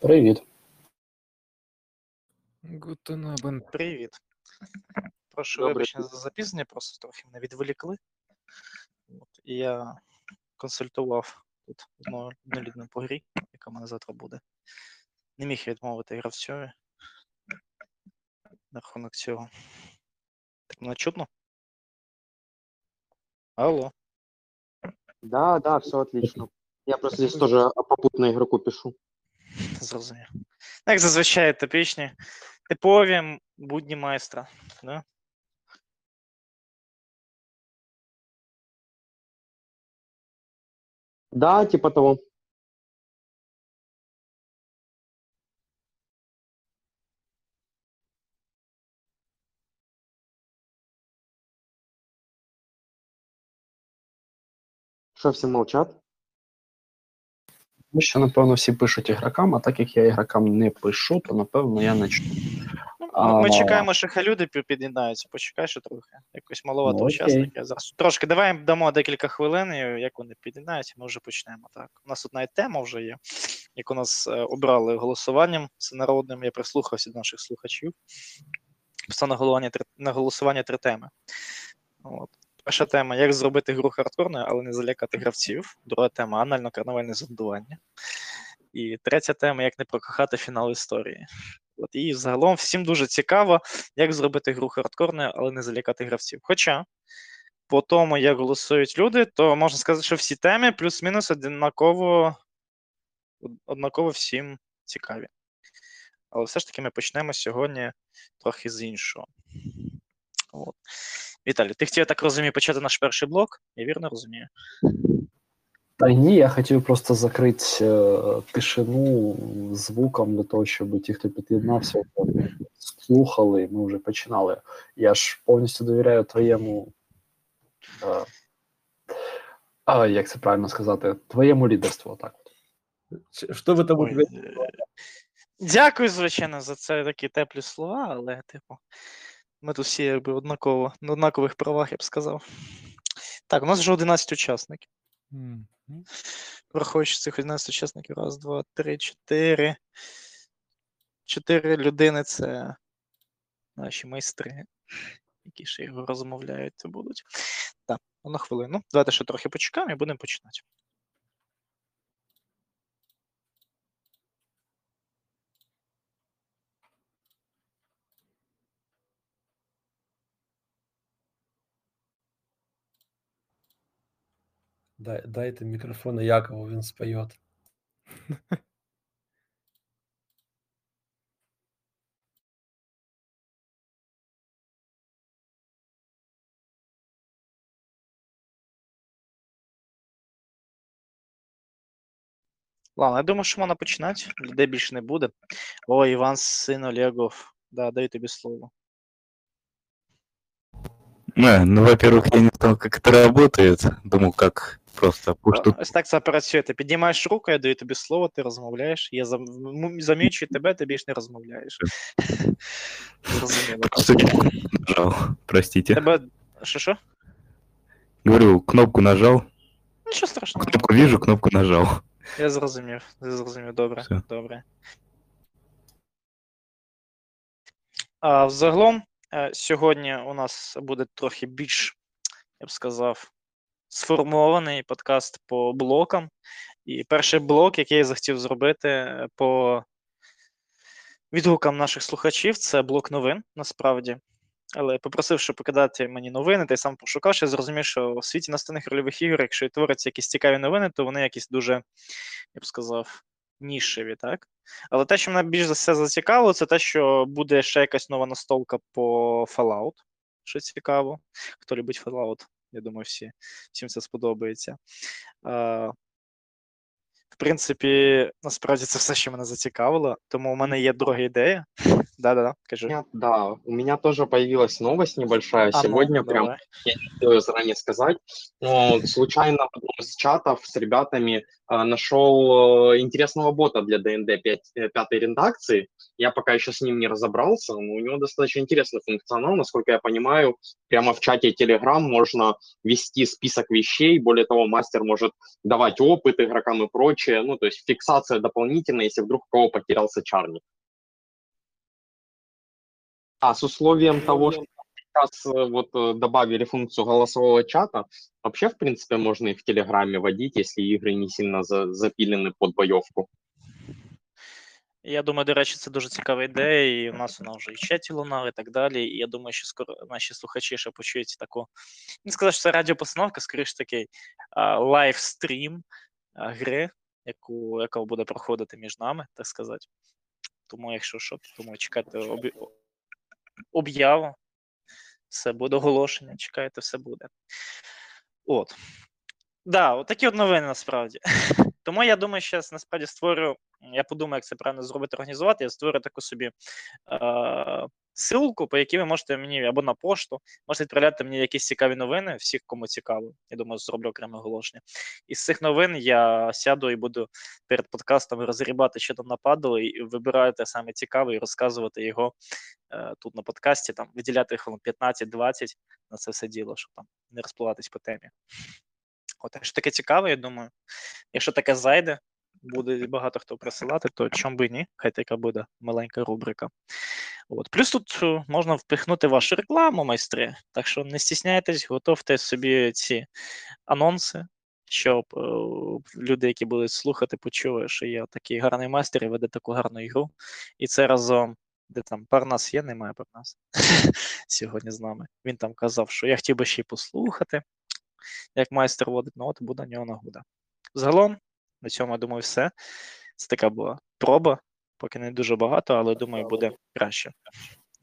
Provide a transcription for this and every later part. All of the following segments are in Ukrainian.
Привіт. Abend. Привіт. Прошу Добрий вибачення за запізнення, просто трохи мене відволікли. От, і я консультував тут одну однолюдну по грі, яка в мене завтра буде. Не міг відмовити гравцеві на рахунок цього. Так мене чутно? Алло. Да, да, все отлично. Я просто здесь тоже попутно игроку пишу. Зрозумів. Ну, Як зазвичай типічні, типові м- будні майстра. Да? Да, типа того. Что, все молчат? Тому що, напевно, всі пишуть ігрокам, а так як я ігрокам не пишу, то напевно я начну. Ну, А, ми чекаємо, що хай люди під'єднаються. Почекай ще трохи. Якось маловато Ну, учасників. Зараз трошки давай їм дамо декілька хвилин, і як вони під'єднаються, ми вже почнемо. Так. У нас навіть тема вже є, яку нас е, обрали голосуванням всенародним. Я прислухався до наших слухачів. Просто на голосування три, на голосування три теми. От. Перша тема: як зробити гру хардкорною, але не залякати гравців. Друга тема анально-карнавальне зондування. І третя тема як не прокохати фінал історії. От, і загалом всім дуже цікаво, як зробити гру хардкорною, але не залякати гравців. Хоча, по тому, як голосують люди, то можна сказати, що всі теми плюс-мінус однаково, однаково всім цікаві. Але все ж таки ми почнемо сьогодні трохи з іншого. От. Віталій, ти хотів, я так розумію, почати наш перший блок? Я вірно розумію? Та ні, я хотів просто закрити е, тишину звуком для того, щоб ті, хто під'єднався, слухали, ми вже починали. Я ж повністю довіряю твоєму. Е, а, як це правильно сказати? Твоєму лідерству, так. от. Что в этом Ой, е, Дякую, звичайно, за це такі теплі слова, але, типу, ми тут всі якби однаково, на однакових правах, я б сказав. Так, у нас вже 11 учасників. М, ну, Враховуючи цих 11 учасників, раз, два, три, чотири. Чотири людини це наші майстри, які ще його розмовляють, будуть. Так, на хвилину. Давайте ще трохи почекаємо і будемо починати. Дай, дайте микрофон Якову, він споет. Ладно, я думаю, що можна починати. Людей більше не буде. О, Іван син Олегов. Да, даю тобі слово. Не, ну, во-первых, я не знал, как это работает. Думал, как просто пусть тут Ось так це працює. Ти піднімаєш руку, я даю тобі слово, ти розмовляєш. Я зам- замічую тебе, ти більш не розмовляєш. Нажал. Простите. Тебе. Що що? Говорю, кнопку нажал. Нічого страшного. Кнопку вижу, кнопку нажал. Я зрозумів. Я зрозумів, добре. Все. Добре. А, взагалом, е, сьогодні у нас буде трохи більш, я б сказав, сформований подкаст по блокам. І перший блок, який я захотів зробити е, по відгукам наших слухачів, це блок новин, насправді. Але попросив, щоб покидати мені новини, та й сам пошукав, я зрозумів, що в світі настільних рольових ігор, якщо і творяться якісь цікаві новини, то вони якісь дуже, я б сказав, нішеві, так? Але те, що мене більш за все зацікавило, це те, що буде ще якась нова настолка по Fallout, що цікаво. Хто любить Fallout, я думаю, всі, всім це сподобається. А, в принципі, насправді це все, що мене зацікавило, тому у мене є друга ідея Да-да-да, кажи. Меня- Да, у меня тоже появилась новость небольшая. А ну, Сегодня прям давай. я не успел заранее сказать, но вот случайно в одном из чатов с ребятами а, нашел э, интересного бота для ДНД 5, э, пятой редакции. Я пока еще с ним не разобрался, но у него достаточно интересный функционал, насколько я понимаю. Прямо в чате Telegram можно вести список вещей, более того, мастер может давать опыт игрокам и прочее. Ну, то есть фиксация дополнительная, если вдруг у кого потерялся чарник. А с условием того, что сейчас э, вот э, добавили функцию голосового чата, вообще, в принципе, можно и в Телеграме водить, если игры не сильно за- запилены под боевку. Я думаю, до речі, це дуже цікава ідея, і у нас вона вже і в чаті лунала, і так далі. І я думаю, що скоро наші слухачі ще почують таку. Не сказати, що це радіопостановка, скоріше такий а, лайвстрім а, гри, яку, яка буде проходити між нами, так сказати. Тому, якщо що, тому чекайте об'яву. Все буде оголошення, чекайте, все буде. От. Да, от такі от новини насправді. Тому я думаю, що я насправді створю. Я подумаю, як це правильно зробити, організувати. Я створю таку собі е- ссылку, по якій ви можете мені або на пошту, можете відправляти мені якісь цікаві новини, всіх, кому цікаво. Я думаю, зроблю окреме оголошення. Із цих новин я сяду і буду перед подкастом розгрібати, що там нападало, і вибирати саме цікаве і розказувати його е, тут на подкасті, там виділяти хвилин 15-20 на це все діло, щоб там не розпливатись по темі. От, якщо таке цікаве, я думаю, якщо таке зайде, буде багато хто присилати, то чом би ні, хай така буде маленька рубрика. От. Плюс тут е, можна впихнути вашу рекламу, майстри. Так що не стісняйтесь, готовте собі ці анонси, щоб е, люди, які будуть слухати, почули, що є такий гарний майстер і веде таку гарну ігру. І це разом, де там Парнас є, немає Парнас сьогодні з нами. Він там казав, що я хотів би ще й послухати, як майстер водить, ну от буде в нього нагода. Загалом, на цьому, я думаю, все. Це така була проба, поки не дуже багато, але думаю, буде краще.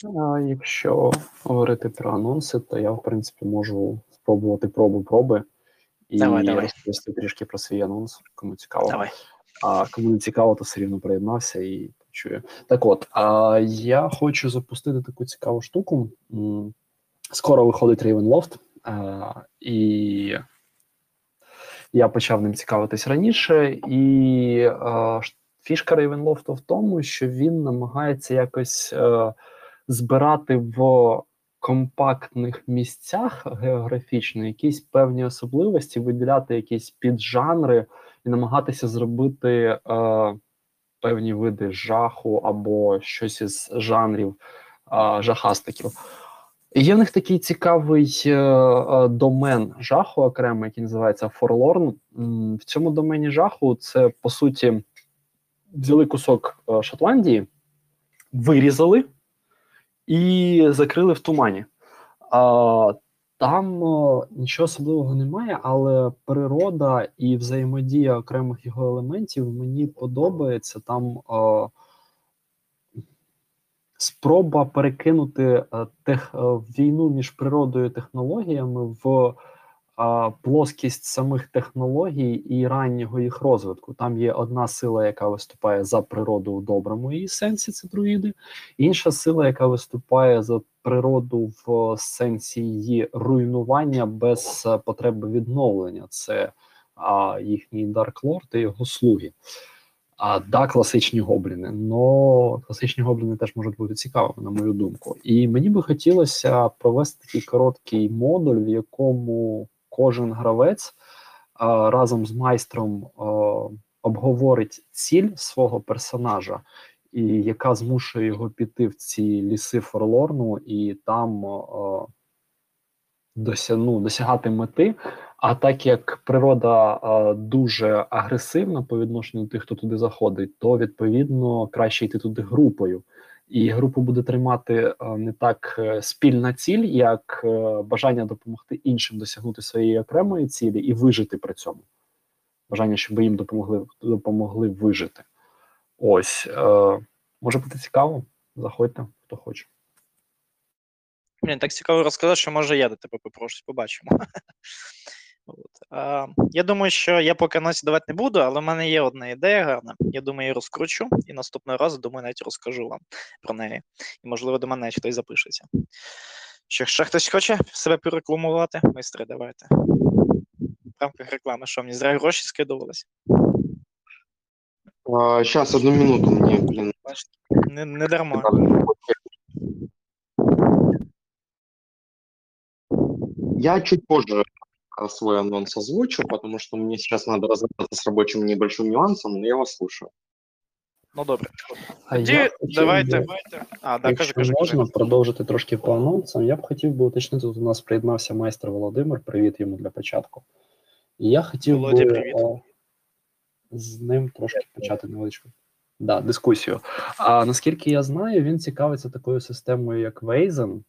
А якщо говорити про анонси, то я, в принципі, можу спробувати пробу проби і Давай, давай. розповісти трішки про свій анонс, кому цікаво. Давай. А кому не цікаво, то все рівно приєднався і почує. Так от, а, я хочу запустити таку цікаву штуку. Скоро виходить Ravenloft, і я почав ним цікавитись раніше, і фішка Ravenloft в тому, що він намагається якось е, збирати в компактних місцях географічно якісь певні особливості, виділяти якісь піджанри і намагатися зробити е, певні види жаху або щось із жанрів е, жахастиків. І є в них такий цікавий е, е, домен жаху окремо, який називається Forlorn. В цьому домені жаху це по суті взяли кусок е, Шотландії, вирізали і закрили в тумані. А, там е, нічого особливого немає, але природа і взаємодія окремих його елементів мені подобається. Там спроба перекинути е, тех, е, війну між природою і технологіями в е, плоскість самих технологій і раннього їх розвитку. Там є одна сила, яка виступає за природу у доброму її сенсі, це друїди, інша сила, яка виступає за природу в сенсі її руйнування без потреби відновлення. Це а, їхній Lord і його слуги. А да, класичні гобліни. Но класичні гобліни теж можуть бути цікавими, на мою думку. І мені би хотілося провести такий короткий модуль, в якому кожен гравець а, разом з майстром а, обговорить ціль свого персонажа, і яка змушує його піти в ці ліси Форлорну і там а, дося, ну, досягати мети. А так як природа е, дуже агресивна по відношенню до тих, хто туди заходить, то відповідно краще йти туди групою. І групу буде тримати е, не так е, спільна ціль, як е, бажання допомогти іншим досягнути своєї окремої цілі і вижити при цьому. Бажання, щоб їм допомогли допомогли вижити. Ось може бути цікаво. Заходьте, хто хоче. Блін, так цікаво розказав, що може я до тебе попрошу, побачимо. От. А, я думаю, що я поки анонсі давати не буду, але в мене є одна ідея гарна. Я думаю, її розкручу, і наступного разу, думаю, навіть розкажу вам про неї. І, можливо, до мене хтось запишеться. Що ще хтось хоче себе порекламувати? Майстри, давайте. В рамках реклами, що мені зря гроші скидувалися? Сейчас, одну минуту мне, блин. Не, не дарма. Я чуть позже а, свой анонс озвучу, потому что мне сейчас надо разобраться с рабочим небольшим нюансом, но я вас слушаю. Ну добре. А Тоді я хотів давайте. би, А, да, кажи, Якщо кажи, можна кажи. продовжити трошки по анонсам, я б хотів би уточнити, тут у нас приєднався майстер Володимир. Привіт йому для початку. І я хотів Володя, би привіт. о, з ним трошки почати невеличку да, дискусію. А наскільки я знаю, він цікавиться такою системою, як Weizen.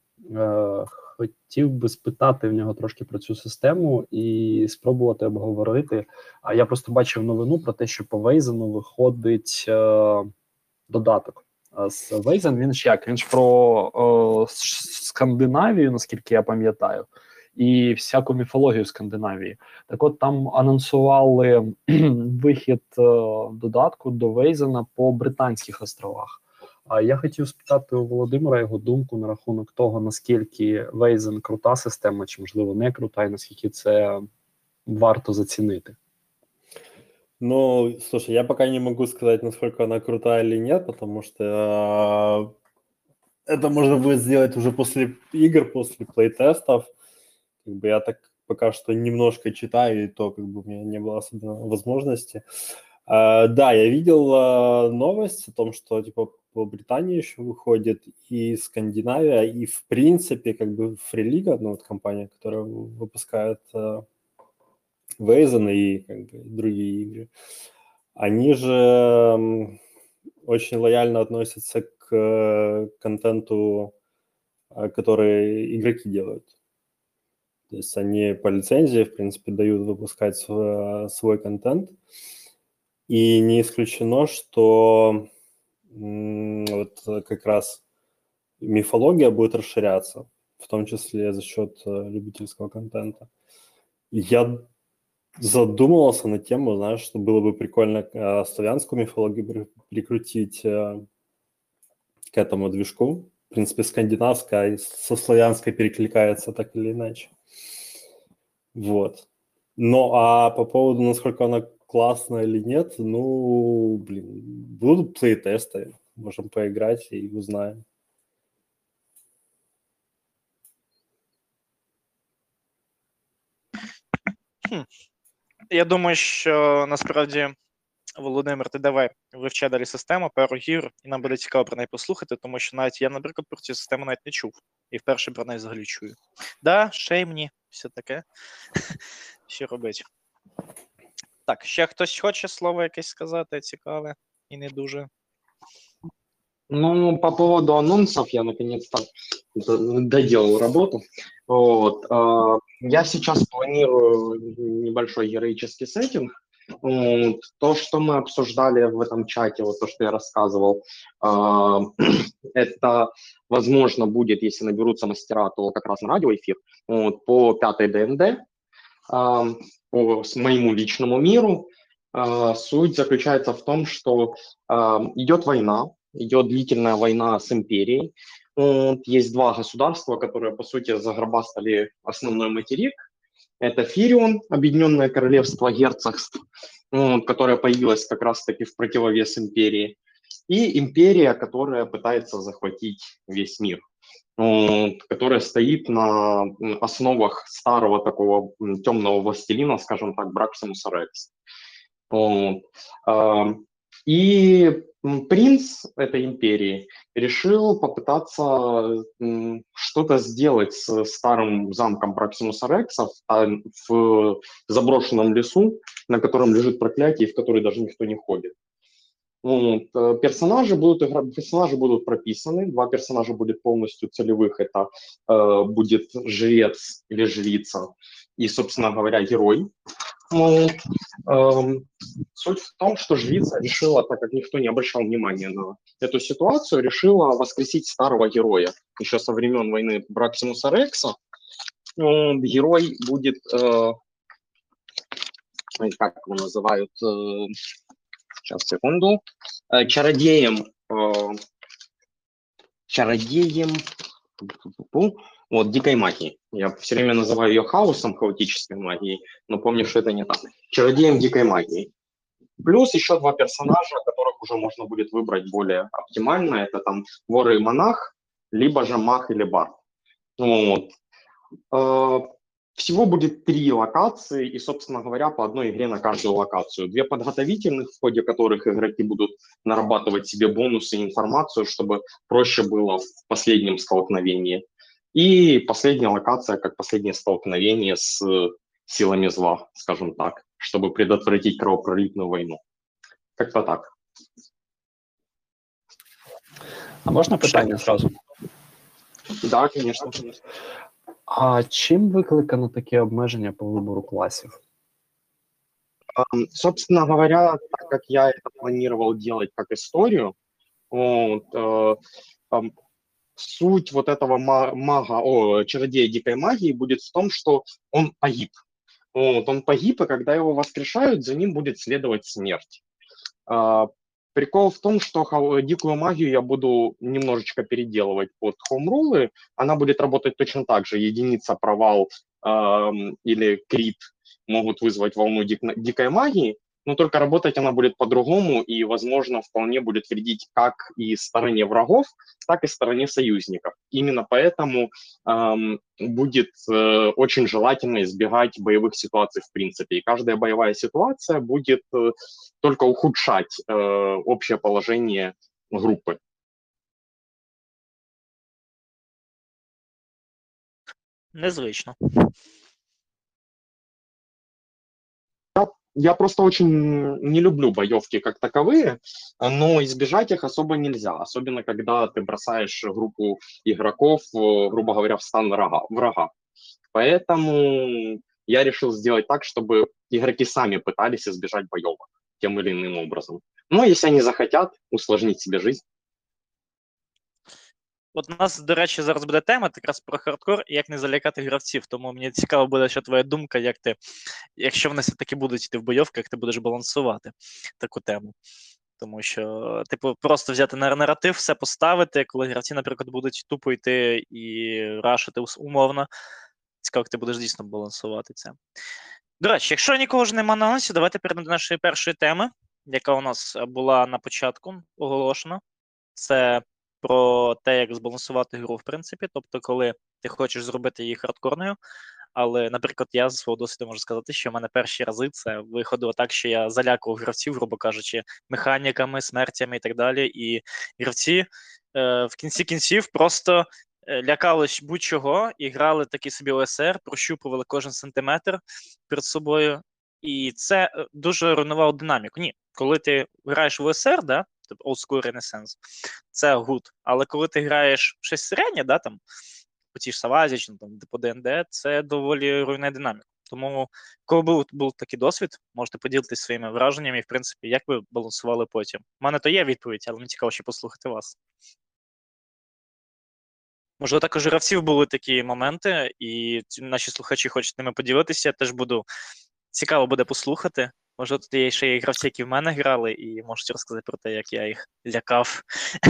Е, хотів би спитати в нього трошки про цю систему і спробувати обговорити. А я просто бачив новину про те, що по Weizen виходить е, додаток. З Weizen він ж як? Він ж про Ш- Скандинавію, наскільки я пам'ятаю, і всяку міфологію Скандинавії. Так от там анонсували вихід е, додатку до Вейзена по Британських островах. А я хотів спитати у Володимира його думку на рахунок того, наскільки Вейзен крута система, чи можливо не крута, і наскільки це варто зацінити. Ну, слушай, я пока не могу сказать, насколько она крутая или нет, потому что э, это можно будет сделать уже после игр, после плейтестов. Как бы я так пока что немножко читаю, и то как бы у меня не было особенно возможности. А, да, я видел а, новость о том, что типа по Британии еще выходит и Скандинавия, и в принципе как бы Фрилига, ну вот компания, которая выпускает а, Вейзен и как бы другие игры, они же очень лояльно относятся к э, контенту, который игроки делают. То есть они по лицензии, в принципе, дают выпускать свой, свой контент. И не исключено, что вот как раз мифология будет расширяться, в том числе за счет э, любительского контента. Я задумывался на тему, знаешь, что было бы прикольно э, славянскую мифологию при- прикрутить э, к этому движку. В принципе, скандинавская со славянской перекликается так или иначе. Вот. Ну, а по поводу, насколько она классная или нет, ну, блин, будут плей-тесты, можем поиграть и узнаем. Я думаю, що насправді, Володимир, ти давай вивчай далі систему, пару гір, і нам буде цікаво про неї послухати, тому що навіть я, наприклад, про цю систему навіть не чув. І вперше про неї взагалі чую. Да, шеймні, все таке. Що робить? Так, ще хтось хоче слово якесь сказати, цікаве і не дуже. Ну, по поводу анонсов я наконец-то доделал работу. Вот. а, Я сейчас планирую небольшой героический сеттинг. То, что мы обсуждали в этом чате, вот то, что я рассказывал, а, это, возможно, будет, если наберутся мастера, то как раз на радиоэфир, вот, по пятой ДНД, а, по моему личному миру. А, Суть заключается в том, что а, идет война, идет длительная война с империей. Есть два государства, которые, по сути, загробастали основной материк. Это Фирион, Объединенное Королевство Герцогств, которое появилось как раз-таки в противовес империи, и империя, которая пытается захватить весь мир, которая стоит на основах старого такого темного властелина, скажем так, Браксимуса Рекс. А, И принц этой империи решил попытаться что-то сделать с старым замком Проксимуса Рекса а, в заброшенном лесу, на котором лежит проклятие, в который даже никто не ходит. Вот. Персонажи будут, персонажи будут прописаны, два персонажа будет полностью целевых, это э, будет жрец или жрица и, собственно говоря, герой. Вот. Эм, Суть в том, что жрица решила, так как никто не обращал внимания на эту ситуацию, решила воскресить старого героя. Еще со времен войны Браксимуса Рекса. Э, Герой будет э, как его называют, э, сейчас, секунду, э, чародеем, э, чародеем, вот, дикой магии. Я все время называю ее хаосом, хаотической магией, но помню, что это не так. Чародеем дикой магии. Плюс еще два персонажа, которых уже можно будет выбрать более оптимально. Это там вор и монах, либо же маг или бар. Вот. Э, Всего будет три локации и, собственно говоря, по одной игре на каждую локацию. Две подготовительных, в ходе которых игроки будут нарабатывать себе бонусы и информацию, чтобы проще было в последнем столкновении. И последняя локация, как последнее столкновение с силами зла, скажем так, чтобы предотвратить кровопролитную войну. Как-то так. А можна питання зразу? Да, конечно. А чим викликано таке обмеження по вибору класів? Ам, Собственно говоря, так как я это планировал делать как историю, вот, э, ам, суть вот этого ма- мага, о, чародея дикой магии будет в том, что он погиб. Вот, он погиб, и когда его воскрешают, за ним будет следовать смерть. А, Прикол в том, что дикую магию я буду немножечко переделывать под хоум-рулы. Она будет работать точно так же. Единица, провал ам, или крит могут вызвать волну дик- дикой магии, но только работать она будет по-другому и, возможно, вполне будет вредить как и стороне врагов, так и стороне союзников. Именно поэтому ам, будет э, очень желательно избегать боевых ситуаций в принципе. И каждая боевая ситуация будет э, только ухудшать э, общее положение группы. Незвично. Я просто очень не люблю боевки как таковые, но избежать их особо нельзя, особенно когда ты бросаешь группу игроков, э, грубо говоря, в стан врага. врага. Поэтому я решил сделать так, чтобы игроки сами пытались избежать боевок тем или иным образом. Но если они захотят усложнить себе жизнь, От у нас, до речі, зараз буде тема якраз про хардкор і як не залякати гравців. Тому мені цікаво буде, що твоя думка, як ти, якщо вони все-таки будуть йти в бойовки, як ти будеш балансувати таку тему. Тому що, типу, просто взяти на наратив, все поставити, коли гравці, наприклад, будуть тупо йти і рашити умовно. Цікаво, як ти будеш дійсно балансувати це. До речі, якщо нікого ж нема на анонсі, давайте перейдемо до нашої першої теми, яка у нас була на початку оголошена. Це про те, як збалансувати гру, в принципі. Тобто, коли ти хочеш зробити її хардкорною. Але, наприклад, я з свого досвіду можу сказати, що в мене перші рази це виходило так, що я залякував гравців, грубо кажучи, механіками, смертями і так далі. І гравці е, в кінці кінців просто е, лякались будь-чого і грали такий собі ОСР, прощупували кожен сантиметр перед собою. І це е, дуже руйнувало динаміку. Ні, коли ти граєш в ОСР, да, тобто Old School це good. Але коли ти граєш щось середнє, да, там, по тій ж Савазі, чи там, по ДНД, це доволі руйнує динаміку. Тому, коли був, був такий досвід, можете поділитися своїми враженнями, і, в принципі, як ви балансували потім. У мене то є відповідь, але мені цікаво ще послухати вас. Можливо, також у гравців були такі моменти, і наші слухачі хочуть ними поділитися. Я теж буду цікаво буде послухати. Може, тут є ще є гравці, які в мене грали, і можуть розказати про те, як я їх лякав.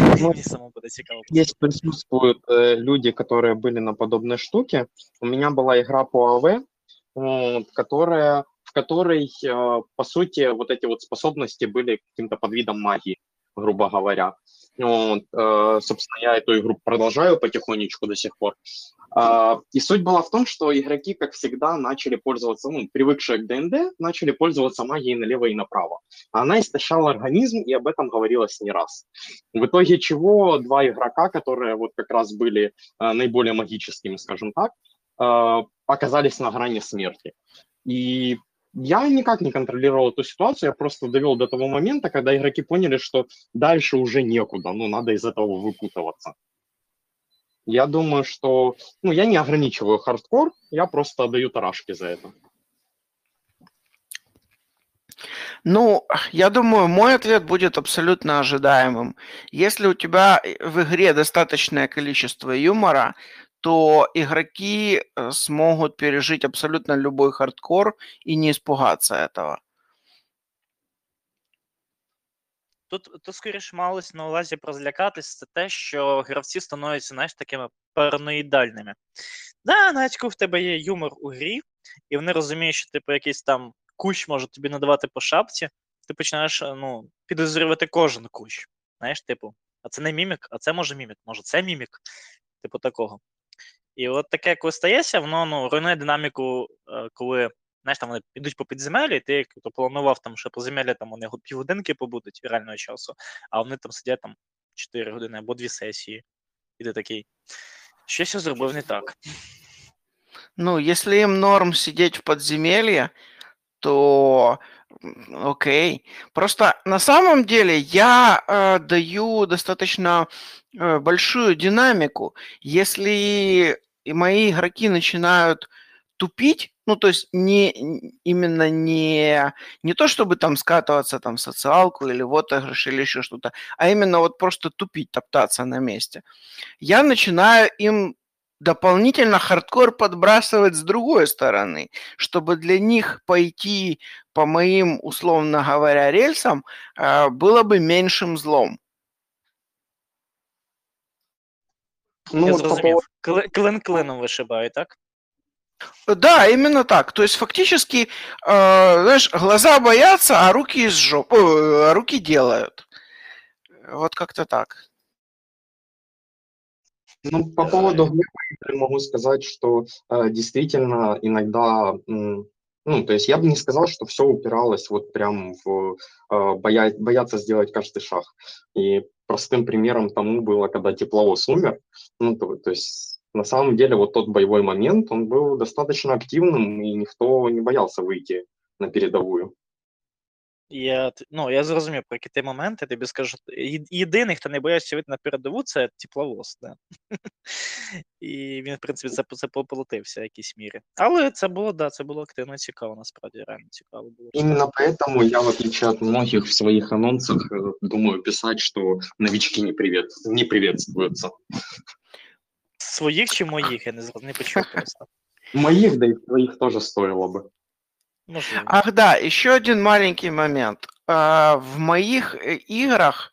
Ну, Мені самому буде цікаво. Здесь присутствуют э, люди, которые были на подобной штуке. У меня была игра по АВ, вот, которая, в которой, э, по сути, вот эти вот способности были каким-то подвидом магии, Грубо говоря. Вот, э, собственно, я эту игру продолжаю потихонечку до сих пор. А, И суть была в том, что игроки, как всегда, начали пользоваться, ну, привыкшие к ДНД, начали пользоваться магией налево и направо. Она истощала организм, и об этом говорилось не раз. В итоге чего два игрока, которые вот как раз были э, наиболее магическими, скажем так, э, оказались на грани смерти. И я никак не контролировал эту ситуацию, я просто довел до того момента, когда игроки поняли, что дальше уже некуда, ну, надо из этого выпутываться. Я думаю, что, ну, я не ограничиваю хардкор, я просто даю тарашки за это. Ну, я думаю, мой ответ будет абсолютно ожидаемым. Если у тебя в игре достаточное количество юмора, то игроки э, смогут пережить абсолютно любой хардкор и не испугаться этого. Тут, тут скоріше малось на увазі про злякатись, це те, що гравці становляться, знаєш, такими параноїдальними. Да, навіть коли в тебе є юмор у грі, і вони розуміють, що типу якийсь там кущ може тобі надавати по шапці, ти починаєш е, ну, підозрювати кожен кущ. Знаєш, типу, а це не мімік, а це може мімік, може це мімік, типу такого. І от таке, коли стається, воно ну, руйнує динаміку, е, коли знаєш, там вони йдуть по підземеллі, і ти як то планував, там, що підземелля там вони півгодинки побудуть реального часу, а вони там сидять там 4 години або 2 сесії. І ти такий. Щось я зробив не так. Ну, если им норм сидеть в подземелье, то окей. Просто на самом деле я э, даю достаточно э, большую динамику. Если и мои игроки начинают тупить, ну, то есть не именно не, не то, чтобы там скатываться там в социалку или вот или еще что-то, а именно вот просто тупить, топтаться на месте, я начинаю им дополнительно хардкор подбрасывать с другой стороны, чтобы для них пойти по моим, условно говоря, рельсам э, было бы меньшим злом. Ну, я вот по зрозумів. Кли- Клин клином вишибає, так? Да, именно так. То есть фактически, э, знаешь, глаза боятся, а руки из жоп, э, а руки делают. Вот как-то так. Ну, по поводу могу сказать, что э, действительно иногда, ну, то есть я бы не сказал, что все упиралось вот прям в э, боя- бояться сделать каждый шаг. И простым примером тому было, когда тепловоз умер. Ну, то, то есть на самом деле вот тот боевой момент, он был достаточно активным, и никто не боялся выйти на передовую. Я, т- ну, я зрозумів, про які ти моменти, тобі скажу. є- Єдиний, хто не боявся вийти на передову, це тепловоз. Да. І він, в принципі, це, це поплатився в якійсь мірі. Але це було, да, це було активно і цікаво, насправді, реально цікаво було. Именно поэтому я, в отличие от многих в своих анонсах, э, думаю писать, что новички не, привет, не приветствуются. Своїх чи моїх, я не, зро- не почув просто. Моих, да и своих тоже стоило бы. Можливо. Ах да, еще один маленький момент. А, В моих э, играх,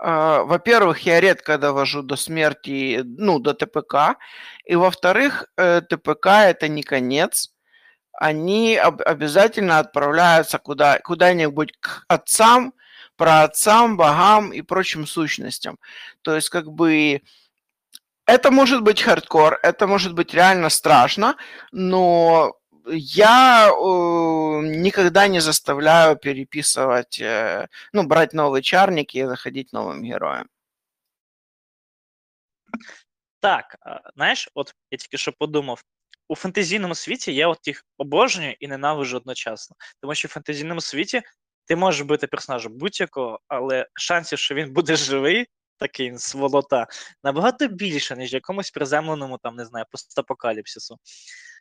а, во-первых, я редко довожу до смерти, ну, до ТПК, и во-вторых, э, ТПК это не конец. Они об- обязательно отправляются куда, куда-нибудь к отцам, праотцам, богам и прочим сущностям. То есть, как бы, это может быть хардкор, это может быть реально страшно, но я э, никогда не заставляю переписывать, э, ну, брать новые чарники и заходить новым героем. Так, а, знаєш, от я тільки що подумав. У фентезійному світі я от їх обожнюю і ненавиджу одночасно. Тому що в фентезійному світі ти можеш бути персонажем будь-якого, але шансів, що він буде живий, такий сволота, набагато більше, ніж в якомусь приземленому, там, не знаю, постапокаліпсису.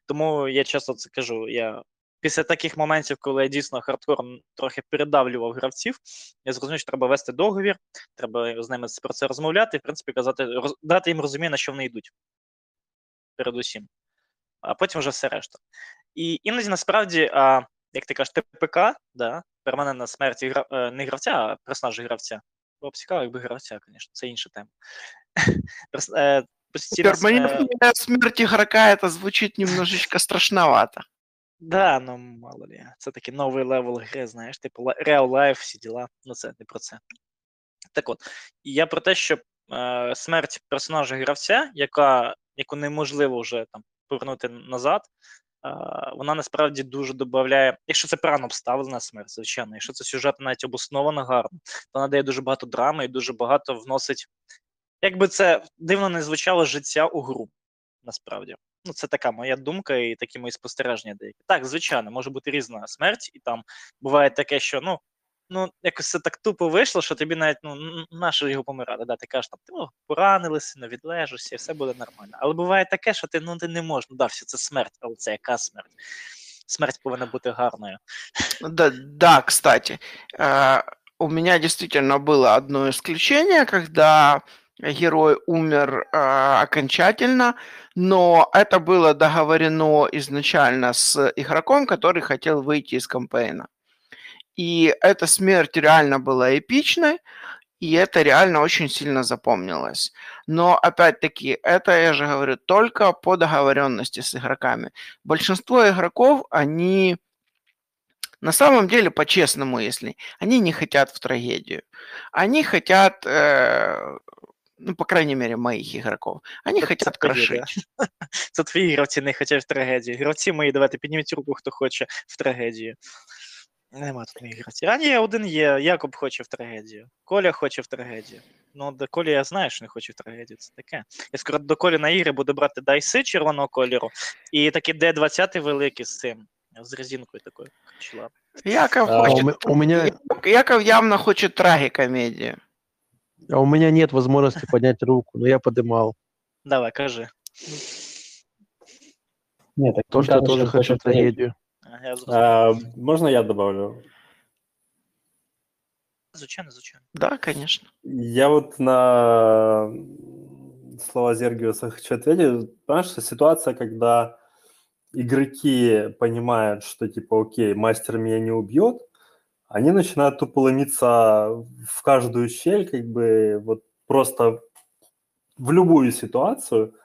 Тому я часто це кажу. Я після таких моментів, коли я дійсно хардкором трохи передавлював гравців, я зрозумів, що треба вести договір, треба з ними про це розмовляти, і, в принципі, казати, роз, дати їм розуміння, на що вони йдуть. Передусім. А потім вже все решта. І іноді насправді, а, як ти кажеш, ТПК, да, перманентна смерть гра, е, не гравця, а персонажа гравця. Було б цікаво, якби гравця, звісно, це інша тема. Перманентная смерть игрока это звучит немножечко страшновато. Да, ну мало ли. Це такий новий левел гри, знаєш, типу Real Life, всі діла. Ну це не про це. Так от, я про те, що е, смерть персонажа гравця, яка, яку неможливо вже там повернути назад, е, вона насправді дуже додає, якщо це правильно обставлена смерть, звичайно, якщо це сюжет навіть обосновано гарно, то вона дає дуже багато драми і дуже багато вносить, як би це дивно не звучало, життя у гру, насправді. Ну, це така моя думка і такі мої спостереження деякі. Так, звичайно, може бути різна смерть, і там буває таке, що ну, ну якось це так тупо вийшло, що тобі навіть ну, н- на що його помирати. Да? Ти кажеш, там, ти поранилися, ну, відлежишся, і все буде нормально. Але буває таке, що ти ну, ти не можеш. Ну, да, все, це смерть, але це яка смерть? Смерть повинна бути гарною. Да, да, кстати, э, у меня действительно было одно исключение, когда герой умер а, окончательно, но это было договорено изначально с игроком, который хотел выйти из кампейна. И эта смерть реально была эпичной, и это реально очень сильно запомнилось. Но, опять-таки, это, я же говорю, только по договоренности с игроками. Большинство игроков, они на самом деле, по-честному, если, они не хотят в трагедию. Они хотят, э, ну, по крайней мере, моих игроков, они Це хотят крошить. да? Це твої гравці не хочуть в трагедію. Гравці мої, давайте підніміть руку, хто хоче в трагедію. Нема тут моїх гравців. А ні, один є. Якоб хоче в трагедію. Коля хоче в трагедію. Ну, до Колі я знаю, що не хочу в трагедію. Це таке. Я скоро до Колі на ігри буду брати дайси червоного кольору і такий Д-20 великий з цим. З резинкою такою. Яков, А, А у, хочет, у меня, Яков явно хочет трагикомедию. а у меня нет возможности поднять руку, но я подымал. Давай, кажи. Ні, так То, він что я каже, тоже що хочу хоче трагедию. А, Я зрозумів. А, можно я добавлю? Звичайно, звичайно. Да, конечно. Я вот на слова Зергиуса хочу ответить. Понимаешь, что ситуация, когда игроки понимают, что типа, окей, мастер меня не убьет, они начинают тупо ломиться в каждую щель, как бы вот просто в любую ситуацию,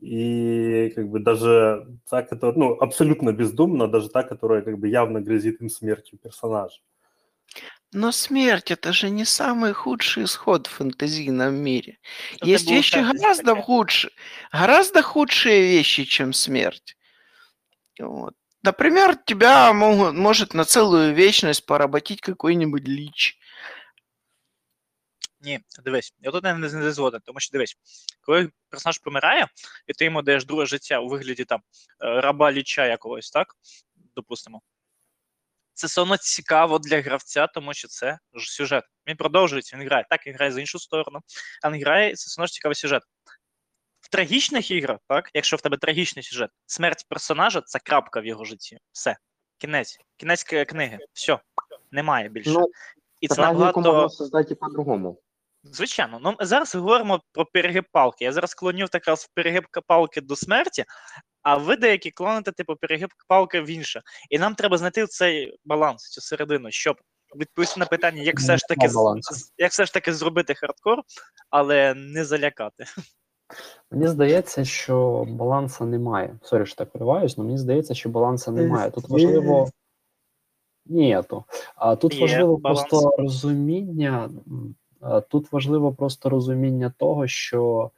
и как бы даже та, которая, ну, абсолютно бездумно, даже та, которая как бы явно грозит им смертью персонажа. Но смерть это же не самый худший исход в фэнтезийном мире. Тобто Есть вещи гораздо таке. худшие, гораздо худшие вещи, чем смерть. Вот. Например, тебя могут, может на целую вечность поработить какой-нибудь лич. Ні, дивись, я тут не, не, згоден, тому що дивись, коли персонаж помирає, і ти йому даєш друге життя у вигляді там е, раба ліча якогось, так? Допустимо. Це все одно цікаво для гравця, тому що це сюжет. Він продовжується, він грає. Так, він грає з іншу сторону, а він грає, це все одно ж цікавий сюжет. В трагічних іграх, так, якщо в тебе трагічний сюжет, смерть персонажа це крапка в його житті. Все. Кінець. Кінець книги. Все. Немає більше. Ну, і це набагато. можно создать по-другому. Звичайно, ну зараз говоримо про перегиб палки. Я зараз клоню якраз в перегиб палки до смерті, а ви деякі клоните, типу, перегиб палки в інше. І нам треба знайти цей баланс, цю середину, щоб відповісти на питання, як все ж таки як все ж таки зробити хардкор, але не залякати. Мені здається, що балансу немає. Sorry, що так перериваюсь, але мені здається, що балансу немає. Тут важливо. Нету. А тут Є важливо баланс. просто розуміння. а, Тут важливо просто розуміння того, що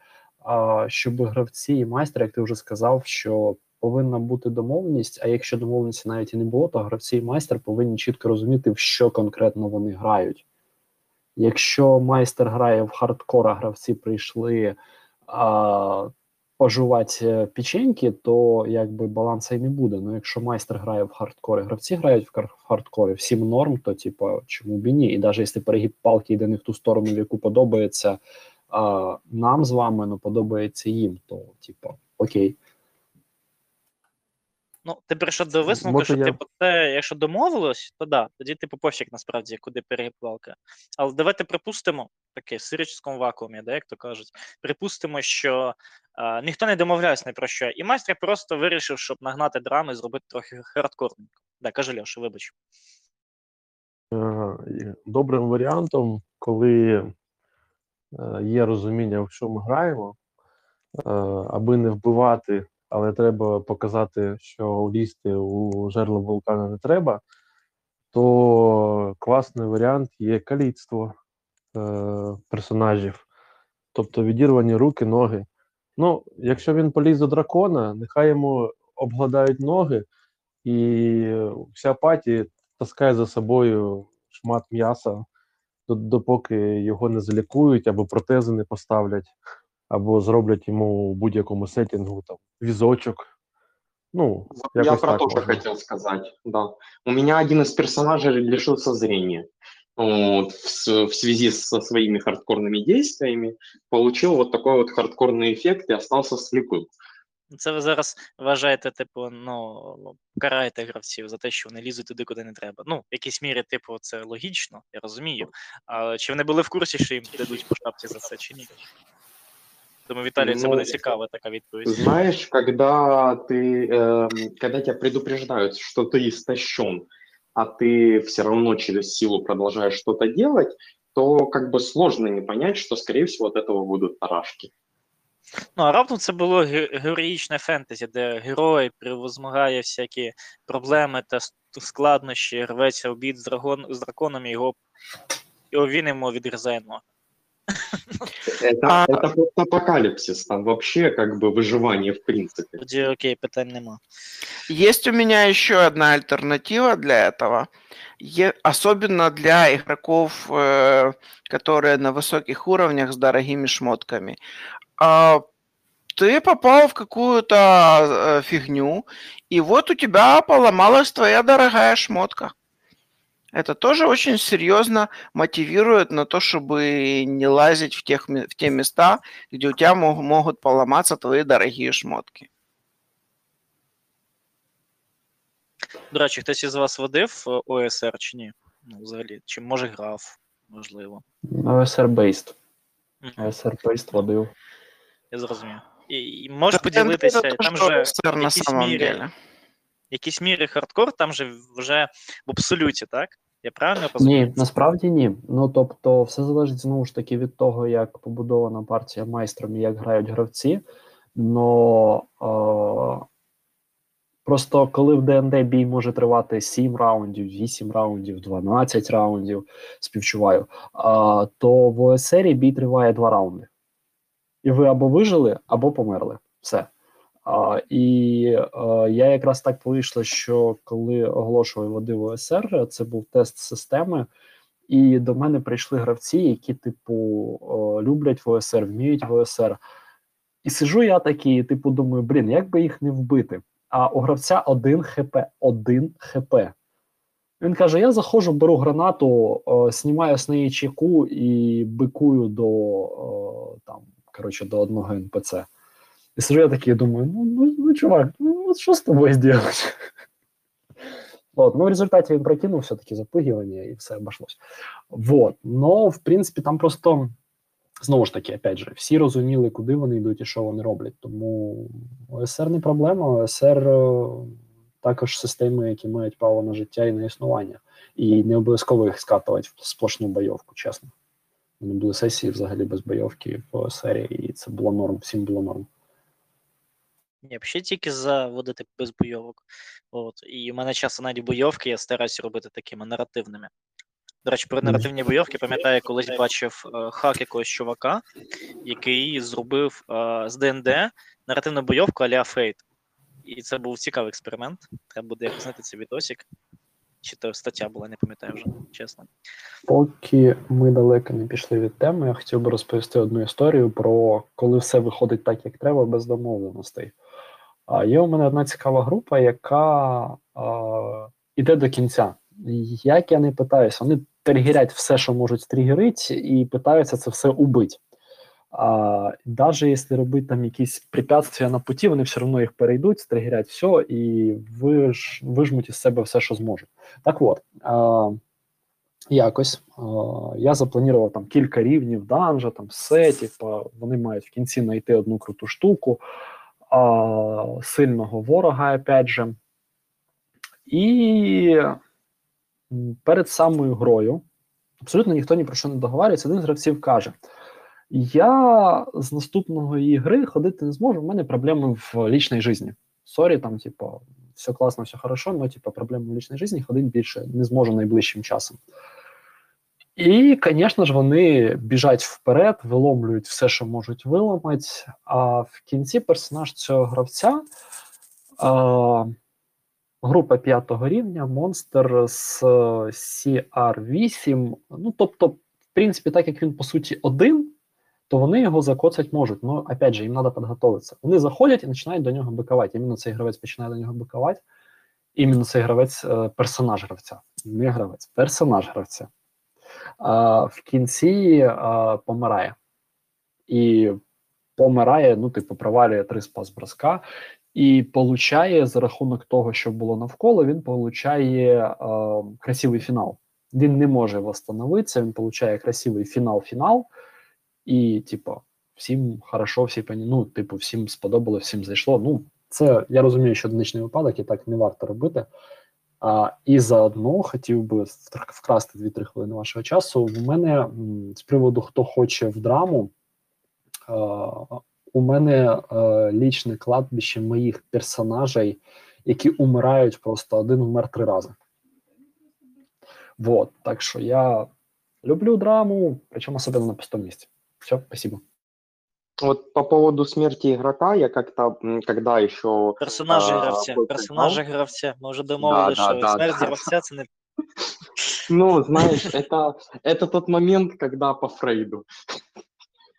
а, щоб гравці і майстер, як ти вже сказав, що повинна бути домовленість. А якщо домовленості навіть і не було, то гравці і майстер повинні чітко розуміти, в що конкретно вони грають. Якщо майстер грає в хардкор, а гравці прийшли а, пожувати е, печеньки, то якби балансу і не буде. Ну якщо майстер грає в хардкори, гравці грають в хардкорі, всім норм, то типу, чому б і ні? І навіть якщо перегиб палки йде не в ту сторону, в яку подобається а, нам з вами, ну подобається їм, то типу, окей. Ну, ти прийшов до висновку, що я- типу, це, якщо домовилось, то да, тоді типу пофіг насправді, куди перегиб. Але давайте припустимо, таке в сирічському вакуумі, да, як то кажуть, припустимо, що а, ніхто не домовляється ні про що, і майстер просто вирішив, щоб нагнати драми і зробити трохи хардкорненько. Да, каже Льоша, вибач. Е, Добрим варіантом, коли е, є розуміння, в що ми граємо, е, аби не вбивати, але треба показати, що лізти у жерло вулкана не треба, то класний варіант є каліцтво е, персонажів, тобто відірвані руки, ноги. Ну, якщо він поліз до дракона, нехай йому обгладають ноги, і вся паті таскає за собою шмат м'яса, до- допоки його не залікують, або протези не поставлять, або зроблять йому у будь-якому сетінгу там візочок. Ну, Вот Я якось про так то же можна. хотел сказать, да. У меня один из персонажей лишился зрения. Вот, в, с- в связи со своими хардкорными действиями получил вот такой вот хардкорный эффект и остался слепым. Це ви зараз вважаєте, типу, ну, караєте гравців за те, що вони лізуть туди, куди не треба. Ну, в якійсь мірі, типу, це логічно, я розумію. Але чи вони були в курсі, що їм дадуть по шапці за це, чи ні? Думаю, Віталій, це буде Ну, цікава така відповідь. Знаешь, когда ты, эм, когда тебя предупреждают, что ты истощен, а ты все равно через силу продолжаешь что-то делать, то как бы сложно не понять, что, скорее всего, от этого будут тарашки. Ну, а раптом це було ге- героїчне фентезі, де герой превозмагає всякі проблеми та с- складнощі, рветься в бід з, драгон, з драконом, і його, і він йому відрізає ноги. Это, А- это постапокалипсис, там вообще как бы выживание в принципе. Тоді окей, питань нема. Есть у меня еще одна альтернатива для этого, Е- особенно для игроков, э, которые на высоких уровнях с дорогими шмотками. А, ты попал в какую-то э, фигню, и вот у тебя поломалась твоя дорогая шмотка. Это тоже очень серьезно мотивирует на то, чтобы не лазить в, тех, ме- в те места, где у тебя мог- могут поломаться твои дорогие шмотки. До речі, хтось із вас водив е, ОСР чи ні? Ну, взагалі, чи може грав, можливо. OSR based. Мгм, OSR based водив. Я зрозумів. І, і можеш Это поділитися, то, там что же СССР на якісь самом мірі. деле. якісь міри хардкор, там же вже в абсолюті, так? Я правильно розумію? Ні, насправді ні. Ну тобто, все залежить знову ж таки від того, як побудована партія майстром і як грають гравці. Но е, просто коли в ДНД бій може тривати 7 раундів, 8 раундів, 12 раундів, співчуваю, а, то в ОСРі бій триває 2 раунди. І ви або вижили, або померли. Все. І е, я якраз так вийшло, що коли оголошував водив ОСР, це був тест системи, і до мене прийшли гравці, які, типу, люблять ВСР, вміють ВСР. І сижу я такий, типу, думаю, блін, як би їх не вбити? А у гравця один хп, один хп. Він каже: я заходжу, беру гранату, е, знімаю з неї чеку і бикую до там, коротше, до одного НПЦ. І сижу я такий думаю: ну, ну, ну чувак, ну от що з тобою зробити? Вот. В результаті він прокинув все-таки запугивання і все обошлось. Вот. Но, в принципі, там просто знову ж таки, опять же, всі розуміли, куди вони йдуть і що вони роблять. Тому ОСР не проблема. ОСР е, також системи, які мають право на життя і на існування. І не обов'язково їх скатувати в сплошну бойовку, чесно. Мене були сесії взагалі без бойовки в ОСР, і це було норм, всім було норм. Ні, ще тільки заводити без бойовок. От. І в мене часто навіть бойовки я стараюся робити такими наративними. До речі, про наративні бойовки, пам'ятаю, колись бачив е, хак якогось чувака, який зробив е, з ДНД наративну бойовку а-ля Фейт. І це був цікавий експеримент. Треба буде якось знайти цей відосик. Чи то стаття була, не пам'ятаю вже, чесно. Поки ми далеко не пішли від теми, я хотів би розповісти одну історію про коли все виходить так, як треба, без домовленостей. А є у мене одна цікава група, яка а, іде до кінця. Як я не питаюся, вони тригерять все, що можуть стригерити, і питаються це все убити. А, навіть якщо робити там якісь препятствия на путі, вони все одно їх перейдуть, стригерять все і виж, вижмуть із себе все, що зможуть. Так от. А, якось е, я запланував там кілька рівнів данжа, там типу, вони мають в кінці знайти одну круту штуку, а, сильного ворога, опять же. І перед самою грою абсолютно ніхто ні про що не договарюється. Один з гравців каже: Я з наступного її гри ходити не зможу, в мене проблеми в лічній житті. Sorry, там, типу, все класно, все хорошо, но типу, проблеми в лічній житті ходити більше не зможу найближчим часом. І, звісно ж, вони біжать вперед, виломлюють все, що можуть виламати. А в кінці персонаж цього гравця а, група п'ятого рівня, монстр з CR8. Ну, тобто, в принципі, так як він по суті один, то вони його закоцать можуть. Ну, опять же, їм треба підготуватися. Вони заходять і починають до нього бикувати. Іменно цей гравець починає до нього бикувати. Іменно цей гравець, е, персонаж гравця. Не гравець, персонаж гравця. В кінці помирає. І помирає, ну, типу, провалює три спас броска, і получає за рахунок того, що було навколо, він получає а, красивий фінал. Він не може восстановитися, він получає красивий фінал-фінал, і, типу, всім хорошо, всі пані, ну, типу, всім сподобалось, всім зайшло. Ну, це я розумію, що одиничний випадок і так не варто робити. А, І заодно хотів би вкрасти 2-3 хвилини вашого часу. У мене з приводу хто хоче в драму. е, У мене е, лічне кладбище моїх персонажей, які умирають просто один вмер три рази. Вот, так що я люблю драму, причому особливо на пустому місці. Все, спасибо. Вот по поводу смерти игрока, я как-то, когда еще... Персонажі а, гравця. гравця. Ми вже домовили, Да, да, що да, смерть да. гравця не Ну, знаешь, это, это тот момент, когда по Фрейду.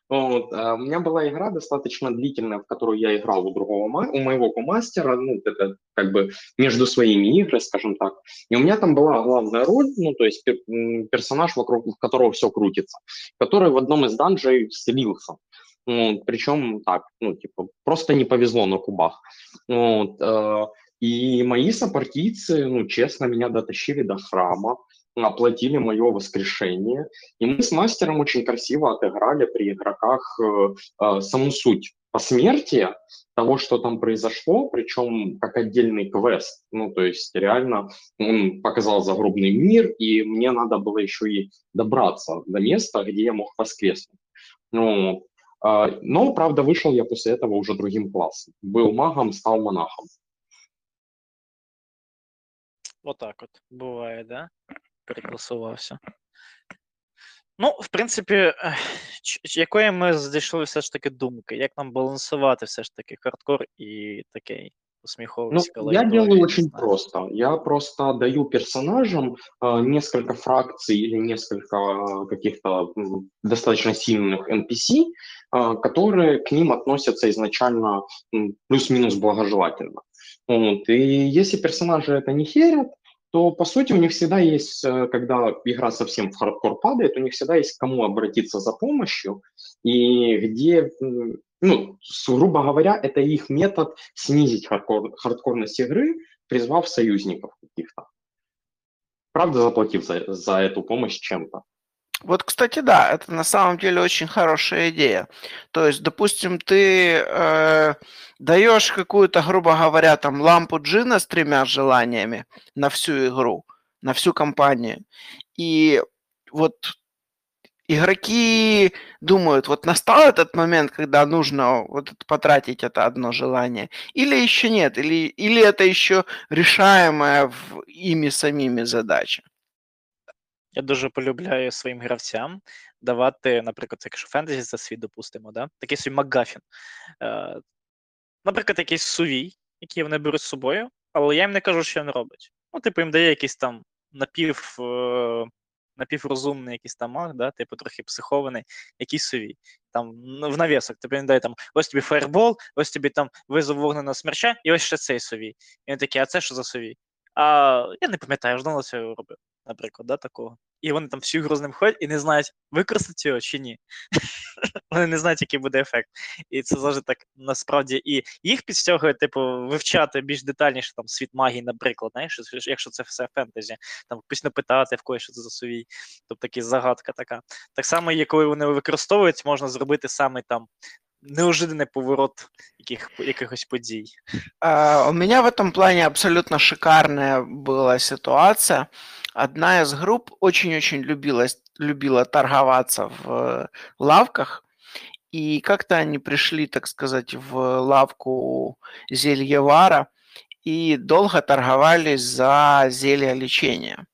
Вот, а, у меня была игра достаточно длительная, в которую я играл у другого, у моего комастера, ну, это как бы между своими игры, скажем так. И у меня там была главная роль, ну, то есть персонаж, вокруг которого все крутится, который в одном из данжей вселился. Вот, причем так, ну, типа, просто не повезло на кубах. Вот, э, и мои сопартийцы, ну, честно, меня дотащили до храма, оплатили мое воскрешение, и мы с мастером очень красиво отыграли при игроках э, э, саму суть посмертия того, что там произошло, причем как отдельный квест. Ну, то есть реально он показал загробный мир, и мне надо было еще и добраться до места, где я мог воскреснуть. Ну, но, правда, вышел я после этого уже другим классом. Был магом, стал монахом. Отак от буває, да? Перекласувався. Ну, в принципі, ех, ч- ч- якої ми дійшли все ж таки думки, як нам балансувати все ж таки хардкор і такий усміховий Ну, я делаю очень просто. Я просто даю персонажам э, несколько фракций или несколько э, каких-то достаточно сильных NPC, э, которые к ним относятся изначально плюс-минус благожелательно. Вот. И если персонажи это не херят, то по сути у них всегда есть, э, когда игра совсем в хардкор падает, у них всегда есть к кому обратиться за помощью, и где, ну, грубо говоря, это их метод снизить хардкор, хардкорность игры, призвав союзников каких-то. Правда, заплатив за, за эту помощь чем-то. Вот, кстати, да, это на самом деле очень хорошая идея. То есть, допустим, ты э, даешь какую-то, грубо говоря, там лампу джина с тремя желаниями на всю игру, на всю компанию. И вот игроки думают, вот настал этот момент, когда нужно вот это- потратить это одно желание, или еще нет, или, или это еще решаемая в ими самими задача. Я дуже полюбляю своїм гравцям давати, наприклад, якщо фентезі це світ, допустимо, да? такий свій Макгафін. Е, наприклад, якийсь сувій, який вони беруть з собою, але я їм не кажу, що він робить. Ну, типу, їм дає якийсь там напів, е, напіврозумний якийсь там маг, да? типу трохи психований, якийсь сувій. Там в навісок, тобі не дає там ось тобі фаербол, ось тобі там визов вогненого смерча, і ось ще цей совій. І він такий, а це що за совій? А я не пам'ятаю, я ж давно це робив, наприклад, да, такого. І вони там всю гру з ним ходять і не знають, використати його чи ні. вони не знають, який буде ефект. І це завжди так насправді і їх підстягує, типу, вивчати більш детальніше там світ магії, наприклад, знаєш, якщо- це все фентезі, там постійно питати в когось, що це за сувій. Тобто такі загадка така. Так само, і коли вони використовують, можна зробити саме там неожиданний поворот яких, якихось подій. А, У меня в этом плане абсолютно шикарная была ситуация. Одна из групп очень-очень любила, любила торговаться в лавках, и как-то они пришли, так сказать, в лавку зельевара и долго торговались за зелье лечения.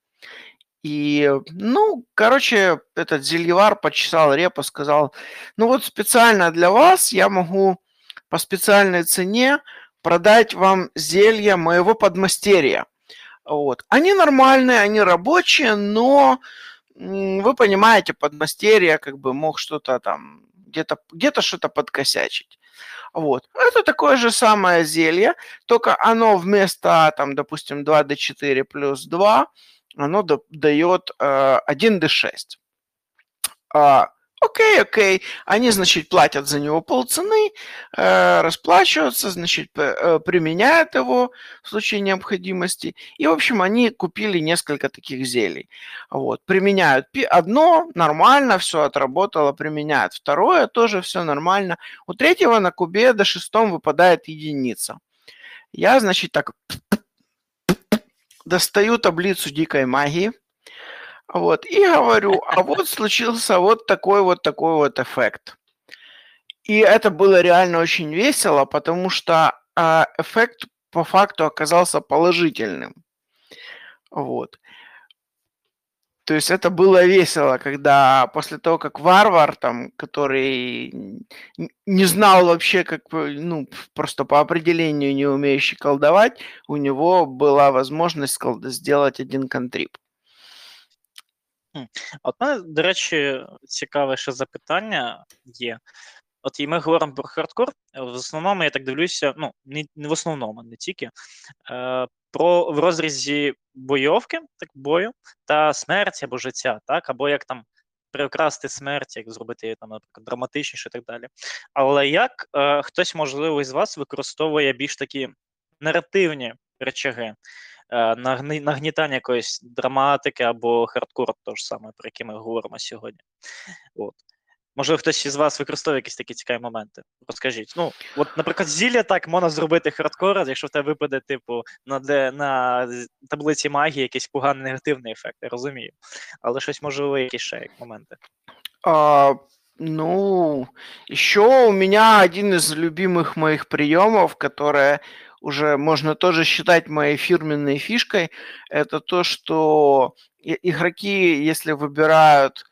И, ну, короче, этот зельевар почесал репу, сказал, ну вот специально для вас я могу по специальной цене продать вам зелья моего подмастерья. Вот. Они нормальные, они рабочие, но вы понимаете, подмастерье как бы мог что-то там, где-то где что-то подкосячить. Вот. Это такое же самое зелье, только оно вместо, там, допустим, 2d4 плюс 2, оно да- дает э, 1d6. А, Окей, окей. Они, значит, платят за него полцены, э, расплачиваются, значит, применяют его в случае необходимости. И, в общем, они купили несколько таких зелий. Вот. Применяют одно, нормально, все отработало, применяют второе, тоже все нормально. У третьего на кубе до шестом выпадает единица. Я, значит, так достаю таблицу дикой магии, вот, и говорю, а вот случился вот такой вот такой вот эффект. И это было реально очень весело, потому что а, эффект по факту оказался положительным. Вот. То есть это было весело, когда после того, как варвар, там, который н- не знал вообще, как, бы, ну, просто по определению не умеющий колдовать, у него была возможность колд- сделать один контрип. А От мене, до речі, цікаве ще запитання є. От і ми говоримо про хардкор. В основному я так дивлюся, ну, не, не в основному, не тільки, е, про в розрізі бойовки, так бою, та смерті або життя, так, або як там прикрасти смерть, як зробити її там, наприклад, драматичніше і так далі. Але як е, хтось, можливо, із вас використовує більш такі наративні речаги, е, нагнітання якоїсь драматики або хардкору, того ж саме, про який ми говоримо сьогодні. От. Можливо, хтось із вас використовує якісь такі цікаві моменти. Розкажіть. Ну, от, наприклад, зілля так можна зробити хардкор, якщо в тебе випаде, типу, на, де, на з- таблиці магії якийсь поганий негативний ефект, я розумію. Але щось можливо, якісь ще як моменти. А, ну, еще у меня один из любимых моих приемов, которое уже можно тоже считать моей фирменной фишкой, это то, что и- игроки, если выбирают, э,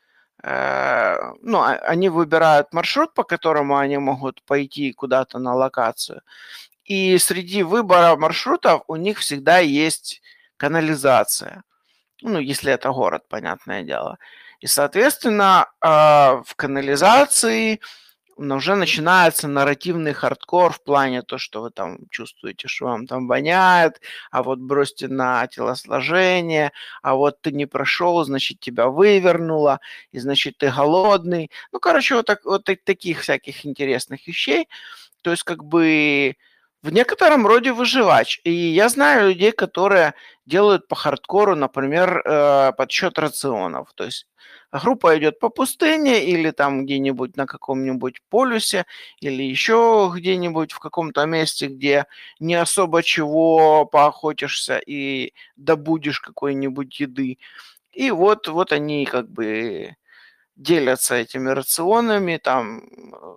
ну, а- они выбирают маршрут, по которому они могут пойти куда-то на локацию, и среди выбора маршрутов у них всегда есть канализация. Ну, если это город, понятное дело. И, соответственно, а, в канализации уже начинается нарративный хардкор в плане то, что вы там чувствуете, что вам там воняет, а вот бросьте на телосложение, а вот ты не прошел, значит, тебя вывернуло, и значит, ты голодный. Ну, короче, вот, так, вот так- таких всяких интересных вещей. То есть, как бы в некотором роде выживач. И я знаю людей, которые делают по хардкору, например, э, подсчет рационов. То есть группа идет по пустыне или там где-нибудь на каком-нибудь полюсе или еще где-нибудь в каком-то месте, где не особо чего поохотишься и добудешь какой-нибудь еды. И вот, вот они как бы делятся этими рационами, там э,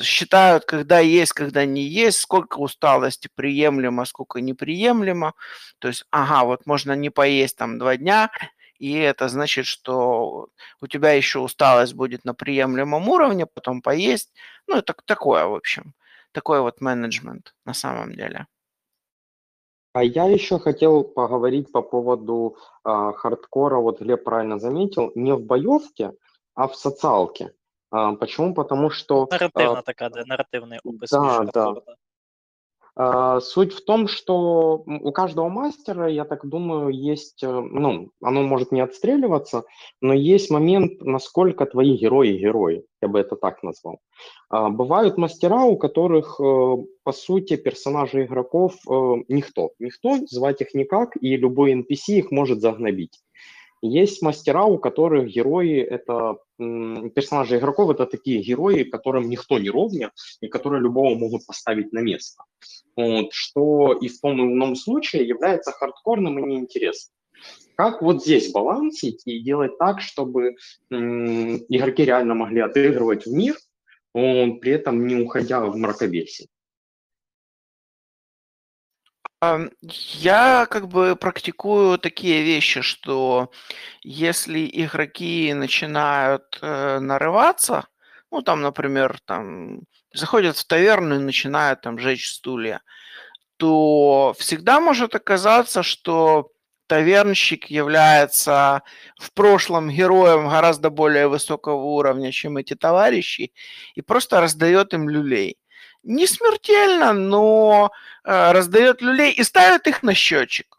считают, когда есть, когда не есть, сколько усталости приемлемо, сколько неприемлемо. То есть, ага, вот можно не поесть там два дня, и это значит, что у тебя еще усталость будет на приемлемом уровне, потом поесть. Ну, это такое, в общем. Такой вот менеджмент на самом деле. А я еще хотел поговорить по поводу а, хардкора. Вот Глеб правильно заметил, не в боевке, а в социалке. А, почему? Потому что а, така, де наративний опис да, да. да. А, Суть в том, что у каждого мастера, я так думаю, есть, э, ну, оно может не отстреливаться, но есть момент, насколько твои герои герои, я бы это так назвал. Бывают мастера, у которых, э, по сути, персонажи игроков э, никто. Никто, звать их никак, и любой NPC их может загнобить. Есть мастера, у которых герои это персонажи игроков это такие герои, которым никто не ровня и которые любого могут поставить на место. Вот, что и в том и ином случае является хардкорным и неинтересным. Как вот здесь балансить и делать так, чтобы игроки реально могли отыгрывать в мир, вот, при этом не уходя в мракобесие? Я как бы практикую такие вещи, что если игроки начинают э, нарываться, ну там, например, там заходят в таверну и начинают там жечь стулья, то всегда может оказаться, что тавернщик является в прошлом героем гораздо более высокого уровня, чем эти товарищи, и просто раздает им люлей. Не смертельно, но э, раздает люлей и ставит их на счетчик.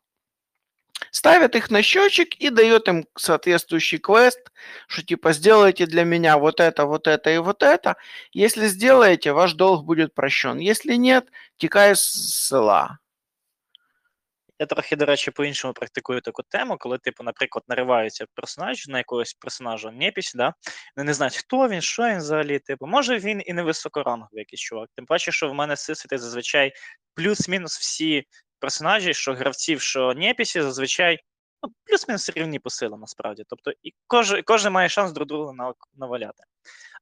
ставит их на счетчик и дает им соответствующий квест, что типа сделайте для меня вот это, вот это и вот это. Если сделаете, ваш долг будет прощен. Если нет, тікай з села. Я трохи, до речі, по-іншому практикую таку тему, коли, типу, наприклад, нариваються персонаж на якогось персонажа непісь, да? Вони не знають, хто він, що він взагалі. Типу, може він і не високоранговий якийсь чувак. Тим паче, що в мене сисити зазвичай плюс-мінус всі персонажі, що гравців, що непісі, зазвичай ну, плюс-мінус рівні по силам, насправді. Тобто, і кожен, кожен має шанс друг друга наваляти.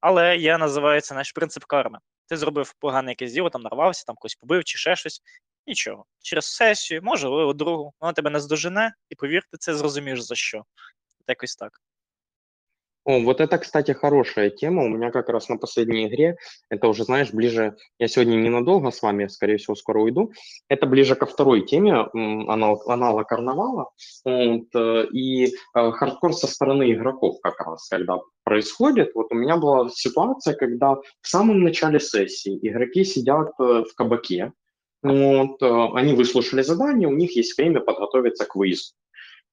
Але я називаю це наш принцип карми. Ти зробив погане якесь діло, там нарвався, там когось побив чи ще щось. Нічого. Через сесію, може, у другу, вона тебе не здожене, і повірте, це зрозумієш за що. От Якось так. О, вот это, кстати, хорошая тема. У меня как раз на последней игре, это уже, знаешь, ближе, я сегодня ненадолго с вами, скорее всего, скоро уйду. Это ближе ко второй теме, м, аналог, аналог карнавала. Вот, э, и э, хардкор со стороны игроков как раз, когда происходит. Вот у меня была ситуация, когда в самом начале сессии игроки сидят э, в кабаке, вот, э, они выслушали задание, у них есть время подготовиться к выезду.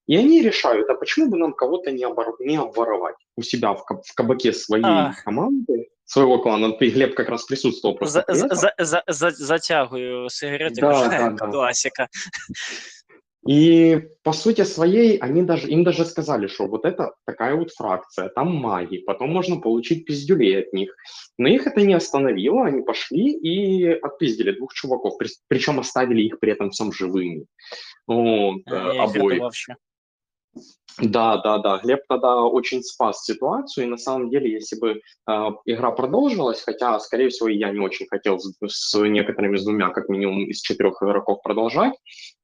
И они решают, а почему бы нам кого-то не, обор- не обворовать у себя в, каб- в кабаке своей Ах. команды, своего клана. Ну, Ты, Глеб, как раз присутствовал просто За, при за, этом. за, за, за, затягую сигарети, Да, кажу, да, «Е, да. класика. И по сути своей они даже, им даже сказали, что вот это такая вот фракция, там маги, потом можно получить пиздюлей от них. Но их это не остановило, они пошли и отпиздили двух чуваков, при- причем оставили их при этом всем живыми. Вот, їх обоих. рятував ще. Да, да, да. Глеб тогда очень спас ситуацию, и на самом деле, если бы э, игра продолжилась, хотя, скорее всего, я не очень хотел с, с некоторыми, с двумя, как минимум, из четырех игроков продолжать,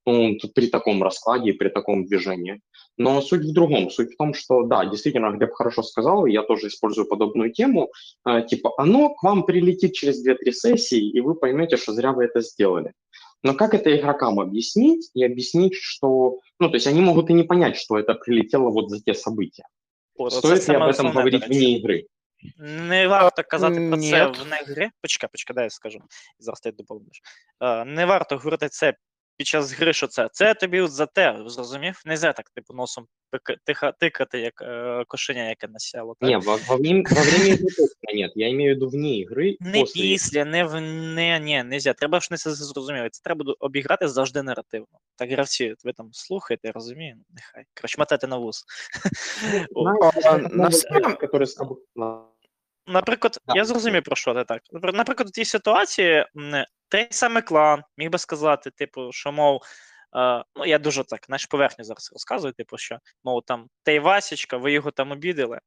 ну, при таком раскладе при таком движении. Но суть в другом. Суть в том, что, да, действительно, Глеб хорошо сказал, и я тоже использую подобную тему. э, типа, оно к вам прилетит через 2-3 сессии, и вы поймете, что зря вы это сделали. Но как это игрокам объяснить и объяснить, что... Ну, то есть они могут и не понять, что это прилетело вот за те события. От, оце Стоит ли саме об этом основне, до говорить речі. вне игры? Не варто казати про це Ні. в не гри. Почекай, почекай, дай я скажу. І зараз ти доповниш. Е, Не варто говорити це під час гри, що це. Це тобі от за те, зрозумів? Не за так, типу, носом пика- тиха- тикати, як е, кошеня, яке насяло. Так? Не, во, во вне- во время игры точно нет. Я имею в виду вне игры. Не после игры. після, не в не, ні, нельзя. Треба ж не це зрозуміти. Це треба ду- обіграти завжди наративно. Так, гравці, ви там слухаєте, розумію? Нехай. Коротше, мотайте на вуз. О, Знаешь, А, это на много самом- ребят, которые с тобой- Да. Наприклад, Да. я зрозумів про що ти так. Наприклад, у тій ситуації той самий клан міг би сказати, типу, що мов. Е, ну, я дуже так, знаєш, поверхню зараз розказую, типу, що, мов, там, той Васічка, ви його там обідали.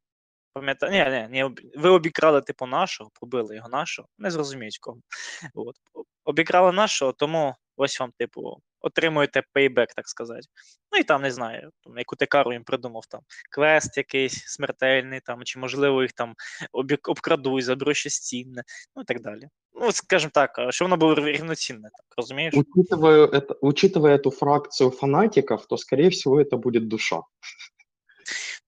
Пам'ятаєте, ні, ні, ні, ви обікрали, типу, нашого, побили його нашого, не зрозуміють кого. От о- Обікрали нашого, тому ось вам, типу, отримуєте пейбек, так сказати. Ну і там, не знаю, там, яку ти кару їм придумав, там, квест якийсь смертельний, там, чи можливо їх там обік- обкрадуть, заберу щось цінне, ну і так далі. Ну, скажімо так, а, що воно було рів- рівноцінне, так, розумієш? Учитывая, это, учитывая эту фракцию фанатиков, то, скорее всего, это будет душа.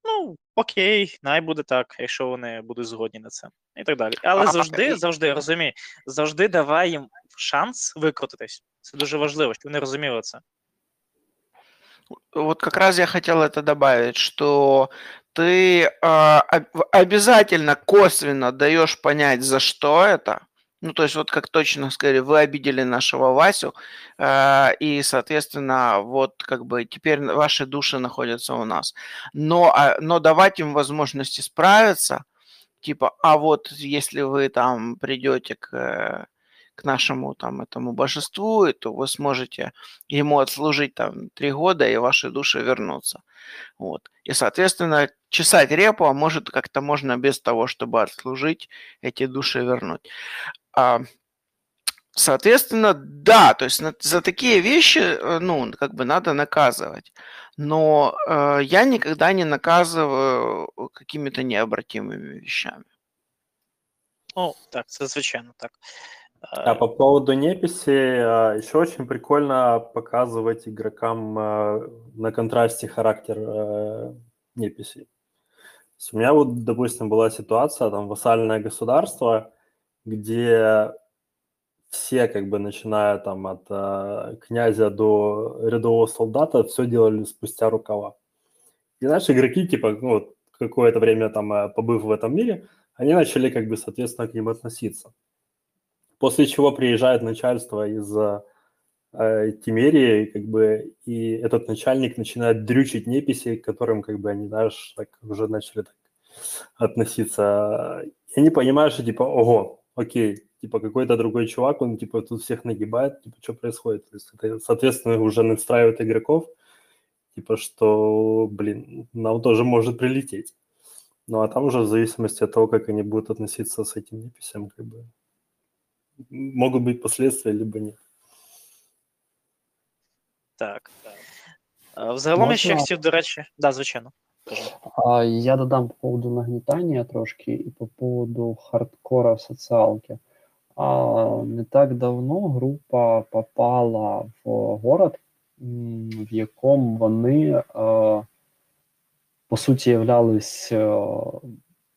Ну, окей, най буде так, якщо вони будуть згодні на це. І так далі. Але А, завжди, і- завжди, розумій, завжди давай їм шанс викрутитись. Це дуже важливо, щоб вони розуміли це. Вот как раз я хотел это добавить, что ты а, об- обязательно косвенно даешь понять, за что это. ну, то есть, вот как точно сказали, вы обидели нашего Васю, а, и, соответственно, вот как бы теперь ваши души находятся у нас. Но, а, но давать им возможности справиться, типа, а вот если вы там придете к, э, к нашему там этому божеству, то вы сможете ему отслужить там три года, и ваши души вернутся. Вот. И, соответственно, чесать репу, а может, как-то можно без того, чтобы отслужить, эти души вернуть. А, соответственно, да, то есть за такие вещи, э, ну, как бы надо наказывать. Но э, я никогда не наказываю какими-то необратимыми вещами. Ну, так, звичайно так. Е, А по поводу неписи, а, еще очень прикольно показывать игрокам а, на контрасте характер э, неписи. У меня вот, допустим, была ситуация, там, вассальное государство, где все, как бы, начиная там от э, князя до рядового солдата, все делали спустя рукава. И наши игроки, типа, ну, вот, какое-то время там э, побыв в этом мире, они начали, как бы, соответственно, к ним относиться. После чего приезжает начальство из э, Тимерии, как бы, и этот начальник начинает дрючить неписи, к которым, как бы, они, знаешь, так уже начали так относиться. И они понимают, что, типа, ого, окей, типа, какой-то другой чувак, он, типа, тут всех нагибает, типа, что происходит? То есть, это, соответственно, уже настраивает игроков, типа, что, блин, нам тоже может прилететь. Ну, а там уже в зависимости от того, как они будут относиться с этим неписям, как бы, могут быть последствия, либо нет. Так. А, Взагалом я ще Можна? хотів, до речі, да, звичайно. Я додам по поводу нагнетания трошки и по поводу хардкора в. А, не так давно група попала в город, в якому вони, по суті, являлись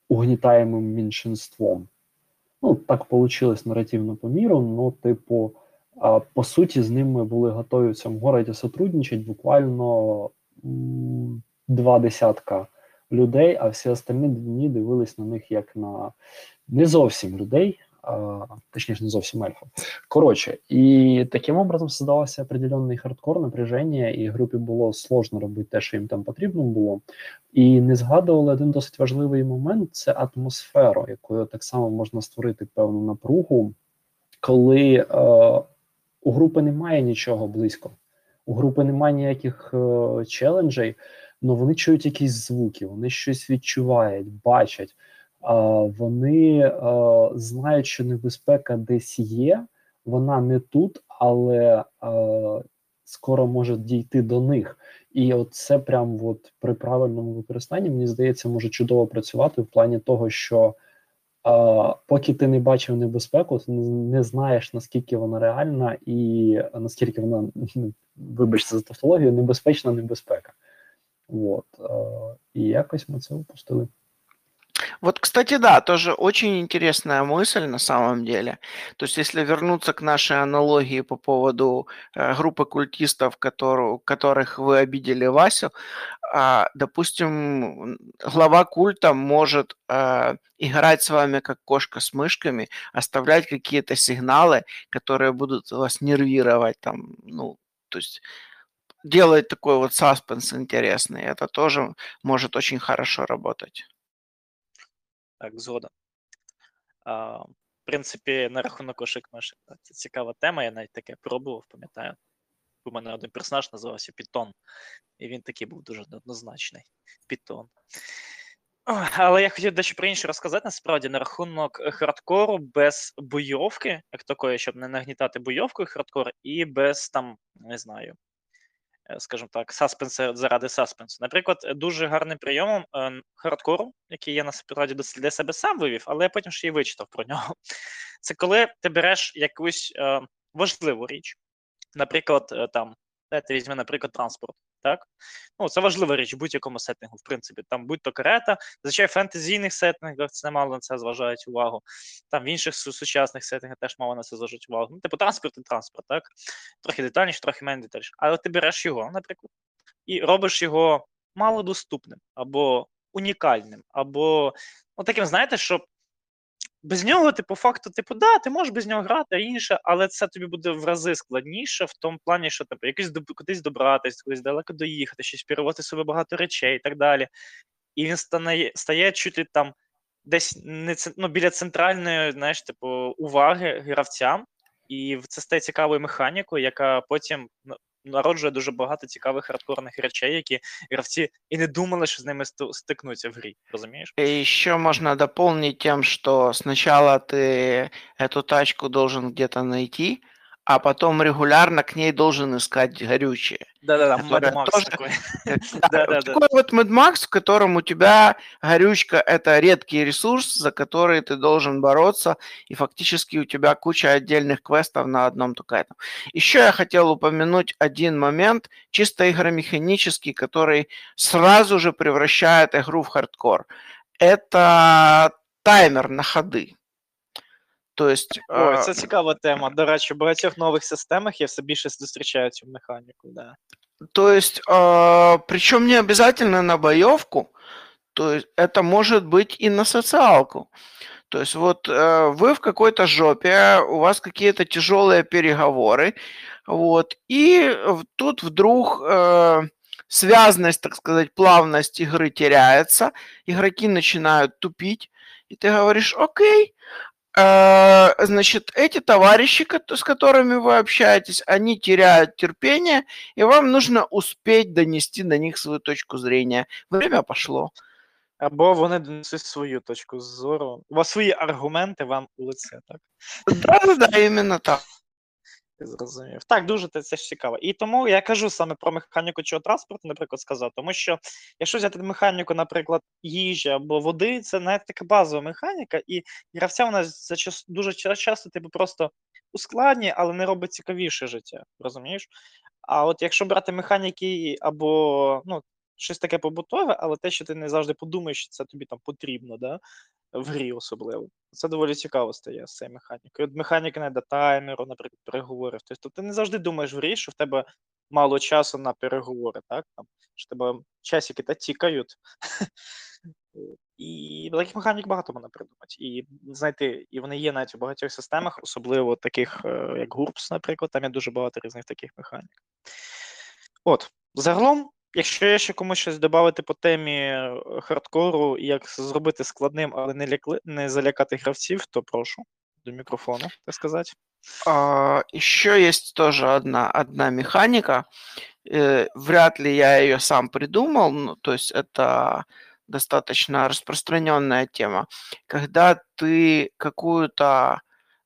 угнітаємим меншинством. Ну, так вийшло наративно по міру, ну, типу, по суті, з ними були готові в цьому городі сотрудничати буквально два десятка людей, а всі остальні дні дивились на них як на не зовсім людей, а, точніше, не зовсім ельфів. Коротше, і таким образом создавався определенний хардкор, напряження, і групі було сложно робити те, що їм там потрібно було. І не згадували один досить важливий момент це атмосферу, якою так само можна створити певну напругу, коли е, у групи немає нічого близько, у групи немає ніяких е, челенджей, але вони чують якісь звуки, вони щось відчувають, бачать. Вони знають, що небезпека десь є, вона не тут, але скоро може дійти до них. І от це прям от при правильному використанні, мені здається, може чудово працювати в плані того, що е, поки ти не бачив небезпеку, ти не, не знаєш, наскільки вона реальна і наскільки вона, ну, вибачте за тавтологію, небезпечна небезпека. От, е, і якось ми це упустили. Вот, кстати, да, тоже очень интересная мысль на самом деле. То есть, если вернуться к нашей аналогии по поводу э, группы культистов, которую, которых вы обидели Васю, а, допустим, глава культа может э, играть с вами как кошка с мышками, оставлять какие-то сигналы, которые будут вас нервировать, там, ну, то есть делать такой вот саспенс интересный. Это тоже может очень хорошо работать. Так, згодом. А, в принципі, на рахунок мишек. так, Це цікава тема, я навіть таке пробував, пам'ятаю. У мене один персонаж називався Пітон, і він такий був дуже неоднозначний. Пітон. Але я хотів дещо про інше розказати насправді на рахунок хардкору без бойовки, як такої, щоб не нагнітати бойовкою хардкор, і без там, не знаю, скажімо так, саспенсу заради саспенсу. Наприклад, е, дуже гарним прийомом е, хардкору, який я насправді для себе сам вивів, але я потім ще й вичитав про нього. Це коли ти береш якусь е, важливу річ, наприклад, е, там, давайте візьме, наприклад, транспорт. Так? Ну, це важлива річ в будь-якому сеттингу, в принципі. Там будь-то карета, зазвичай в фентезійних сеттингах це мало на це зважають увагу. Там в інших сучасних сеттингах теж мало на це зважають увагу. Ну, типу, транспорт і транспорт, так? Трохи детальніше, трохи менш детальніше. Але ти береш його, наприклад, і робиш його малодоступним або унікальним, або ну, таким, знаєте, що без нього, ти по факту, типу, да, ти можеш без нього грати інше, але це тобі буде в рази складніше в тому плані, що типу, якось кудись добратись, кудись далеко доїхати, щось перевозити собі багато речей і так далі. І він стане, стає чуть ли там десь не ну, біля центральної, знаєш, типу, уваги гравцям. І це стає цікавою механікою, яка потім на- народжує дуже багато цікавих хардкорних речей, які гравці і не думали, що з ними стикнуться в грі. Розумієш? И еще можно дополнить тем, что сначала ты эту тачку должен где-то найти, а потом регулярно к ней должен искать горючее. Да-да-да, Mad тоже- такой. Да, Да-да-да. Такой вот Mad Max, в котором у тебя горючка – это редкий ресурс, за который ты должен бороться, и фактически у тебя куча отдельных квестов на одном только этом. Еще я хотел упомянуть один момент, чисто игромеханический, который сразу же превращает игру в хардкор. Это таймер на ходы. То есть... Ой, э, це цікава тема. До речі, в багатьох нових системах я все більше зустрічаю цю механіку. Да. То есть, причем не обязательно на боевку, то есть это может быть и на социалку. То есть вот э, вы в какой-то жопе, у вас какие-то тяжелые переговоры, вот, и в- тут вдруг э, связность, так сказать, плавность игры теряется, игроки начинают тупить, и ты говоришь, окей, э, значит, эти товарищи, с которыми вы общаетесь, они теряют терпение, и вам нужно успеть донести до них свою точку зрения. Время пошло. Або вони донесуть свою точку зору. У вас свої аргументи вам у лице, так? Да-да-да, именно так. Зрозумів. Так, дуже це, ж цікаво. І тому я кажу саме про механіку чого транспорту, наприклад, сказав. Тому що якщо взяти механіку, наприклад, їжі або води, це навіть така базова механіка, і гравця вона зачас, дуже часто типу, просто ускладнює, але не робить цікавіше життя. Розумієш? А от якщо брати механіки або ну, щось таке побутове, але те, що ти не завжди подумаєш, що це тобі там потрібно, да? в грі особливо. Це доволі цікаво стає з цією механікою. От механіка не до таймеру, наприклад, переговорів. Тобто ти не завжди думаєш в грі, що в тебе мало часу на переговори, так? Там, що тебе часики та тікають. І таких механік багато можна придумати. І знайти, і вони є навіть у багатьох системах, особливо таких, е, як GURPS, наприклад, там є дуже багато різних таких механік. От, загалом, якщо є ще комусь щось додати по темі е, хардкору і як зробити складним, але не, лякли, не залякати гравців, то прошу до мікрофону, так сказати. А, Еще есть тоже одна, одна механика. Э, Вряд ли я ее сам придумал, ну, то есть это достаточно распространенная тема. Когда ты какую-то